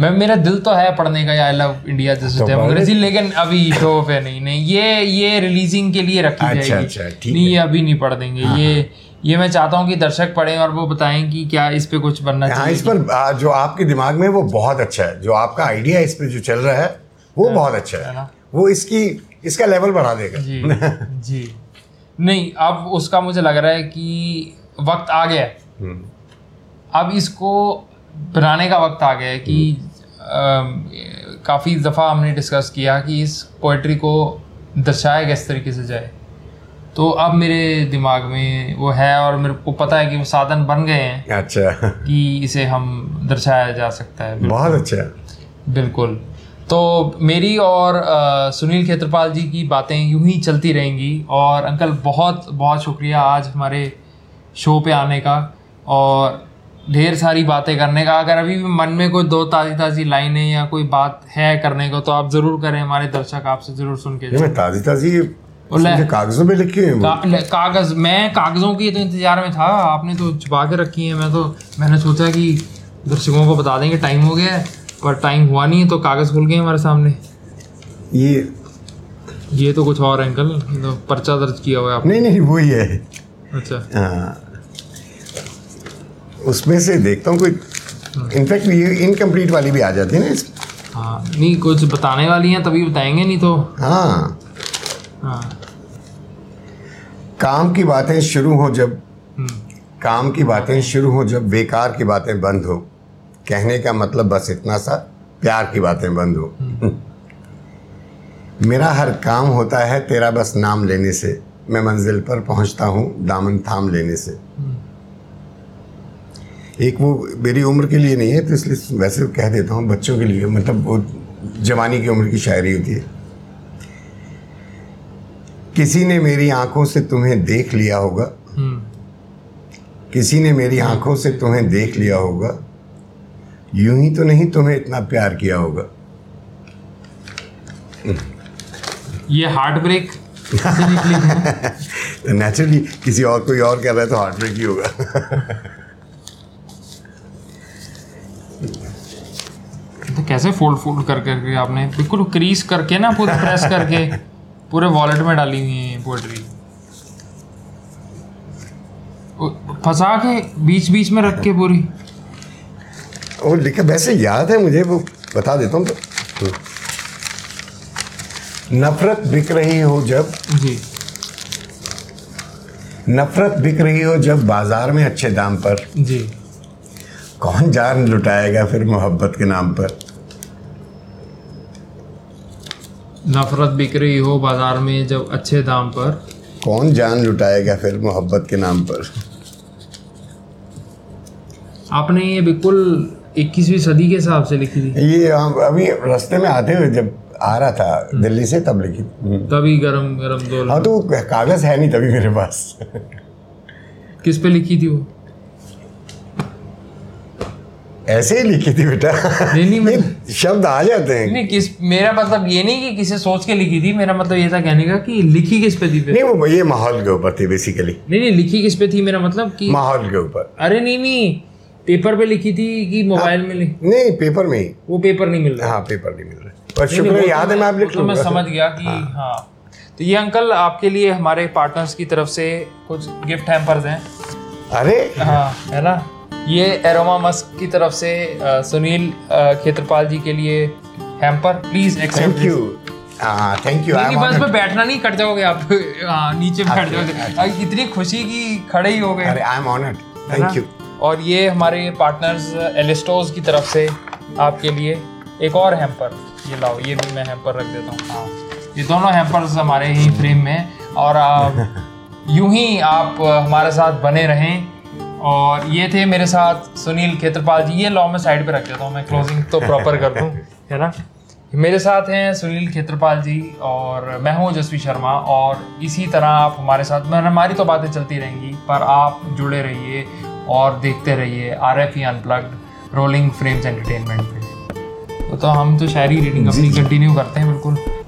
मैं मेरा दिल तो है पढ़ने का आई लव इंडिया तो डेमोक्रेसी लेकिन अभी शो पे नहीं नहीं ये ये रिलीजिंग के लिए रखी अच्छा, जाएगी। अच्छा, नहीं ये अभी नहीं पढ़ देंगे ये ये मैं चाहता हूँ कि दर्शक पढ़ें और वो बताएँ कि क्या इस पे कुछ बनना हाँ चाहिए। इस पर जो आपके दिमाग में वो बहुत अच्छा है जो आपका आइडिया इस पे जो चल रहा है वो बहुत अच्छा है है? वो इसकी इसका लेवल बढ़ा देगा। जी जी। नहीं अब उसका मुझे लग रहा है कि वक्त आ गया है। हम्म, अब इसको बनाने का वक्त आ गया है कि काफ़ी दफ़ा हमने डिस्कस किया कि इस पोइट्री को दर्शाया किस तरीके से जाए। तो अब मेरे दिमाग में वो है और मेरे को पता है कि वो साधन बन गए हैं। अच्छा। कि इसे हम दर्शाया जा सकता है। बहुत अच्छा। बिल्कुल। तो मेरी और अ, सुनील खेत्रपाल जी की बातें यूँ ही चलती रहेंगी और अंकल बहुत बहुत शुक्रिया आज हमारे शो पे आने का और ढेर सारी बातें करने का। अगर अभी भी मन में कोई दो ताज़ी ताज़ी लाइनें या कोई बात है करने को तो आप ज़रूर करें। हमारे दर्शक आपसे ज़रूर सुन के मैं ताज़ी ताज़ी कागजों पे लिखी हुई का, कागज़ मैं कागजों की तो इंतज़ार में था आपने तो छुपा के रखी है मैं तो मैंने सोचा कि दर्शकों को बता देंगे टाइम हो गया है पर टाइम हुआ नहीं है तो कागज़ खुल गए हमारे सामने। ये ये तो कुछ और अंकल तो पर्चा दर्ज किया हुआ है आपने। नहीं नहीं वही है। अच्छा। हाँ। उसमें से देखता हूँ कोई इनफैक्ट ये इनकम्प्लीट वाली भी आ जाती है ना हाँ नहीं कुछ बताने वाली हैं तभी बताएँगे नहीं तो। हाँ। हाँ। काम की बातें शुरू हो जब हम्म, काम की बातें शुरू हो जब बेकार की बातें बंद हो। कहने का मतलब बस इतना सा प्यार की बातें बंद हो। मेरा हर काम होता है तेरा बस नाम लेने से। मैं मंजिल पर पहुँचता हूँ दामन थाम लेने से। एक वो मेरी उम्र के लिए नहीं है तो इसलिए वैसे कह देता हूँ बच्चों के लिए मतलब वो जवानी की उम्र की शायरी होती है। किसी ने मेरी आँखों से तुम्हें देख लिया होगा। हम्म, किसी ने मेरी आँखों से तुम्हें देख लिया होगा। यूँ ही तो नहीं तुम्हें इतना प्यार किया होगा। ये हार्ट ब्रेक तो नेचुरली किसी और कोई और कर रहा है तो हार्ट ब्रेक ही होगा। तो कैसे फोल्ड फोल्ड कर करके आपने बिल्कुल क्रीज करके ना पूरे प्रेस करके। पूरे वॉलेट में डाली हुई है पोल्ट्री फंसा के बीच बीच में रख के पूरी। वो लिखा वैसे याद है मुझे वो बता देता हूँ तो। नफरत बिक रही हो जब जी। नफरत बिक रही हो जब बाज़ार में अच्छे दाम पर। जी। कौन जान लुटाएगा फिर मोहब्बत के नाम पर? नफरत बिक रही हो बाज़ार में जब अच्छे दाम पर? कौन जान लुटाएगा फिर मोहब्बत के नाम पर? आपने ये बिल्कुल 21वीं सदी के हिसाब से लिखी थी। ये अभी रास्ते में आते हुए जब आ रहा था दिल्ली से तब लिखी हम्म। तभी गरम गरम दो हाँ तो कागज़ है नहीं तभी मेरे पास। किस पे लिखी थी वो? ऐसे ही लिखी थी बेटा। नहीं नहीं मैं शब्द आ जाते हैं। नहीं किस मेरा मतलब ये नहीं कि किसी सोच के लिखी थी मेरा मतलब ये था कहने का कि लिखी किस पे थी फिर? नहीं वो ये माहौल के ऊपर थी बेसिकली नहीं नहीं लिखी किस पे थी मेरा मतलब कि माहौल के ऊपर। अरे नहीं नहीं पेपर पे लिखी थी कि मोबाइल में लिखी नहीं पेपर में ही। वो पेपर नहीं मिल रहा। हाँ पेपर नहीं मिल रहा। पर नहीं, शुक्र नहीं, है वो याद तो है मैं आप लिख तो मैं समझ गया कि हाँ। तो ये अंकल आपके लिए हमारे पार्टनर्स की तरफ़ से कुछ गिफ्ट हैम्पर्स हैं। अरे हाँ है ना? ये एरोमा मस्क की तरफ़ से सुनील खेत्रपाल जी के लिए hamper please accept thank you thank you bus में बैठना नहीं कट जाओगे आप। हाँ, नीचे बैठ जाओगे। इतनी खुशी की खड़े ही हो गए। अरे I am honoured thank you और ये हमारे पार्टनर्स एलिस्टोज की तरफ़ से आपके लिए एक और हैम्पर ये लाओ ये भी मैं हैम्पर रख देता हूँ। हाँ। ये दोनों हैम्पर्स हमारे ही फ्रेम में और यूँ ही आप हमारे साथ बने रहें। और ये थे मेरे साथ सुनील खेत्रपाल जी। ये लॉ में साइड पे रख देता हूँ मैं क्लोजिंग तो प्रॉपर कर दूँ है ना? मेरे साथ हैं सुनील खेत्रपाल जी और मैं हूँ जसवी शर्मा और इसी तरह आप हमारे साथ मैं हमारी तो बातें चलती रहेंगी पर आप जुड़े रहिए और देखते रहिए R F E unplugged rolling frames entertainment पे। तो, तो हम तो शायरी रीडिंग अपनी कंटिन्यू करते हैं बिल्कुल।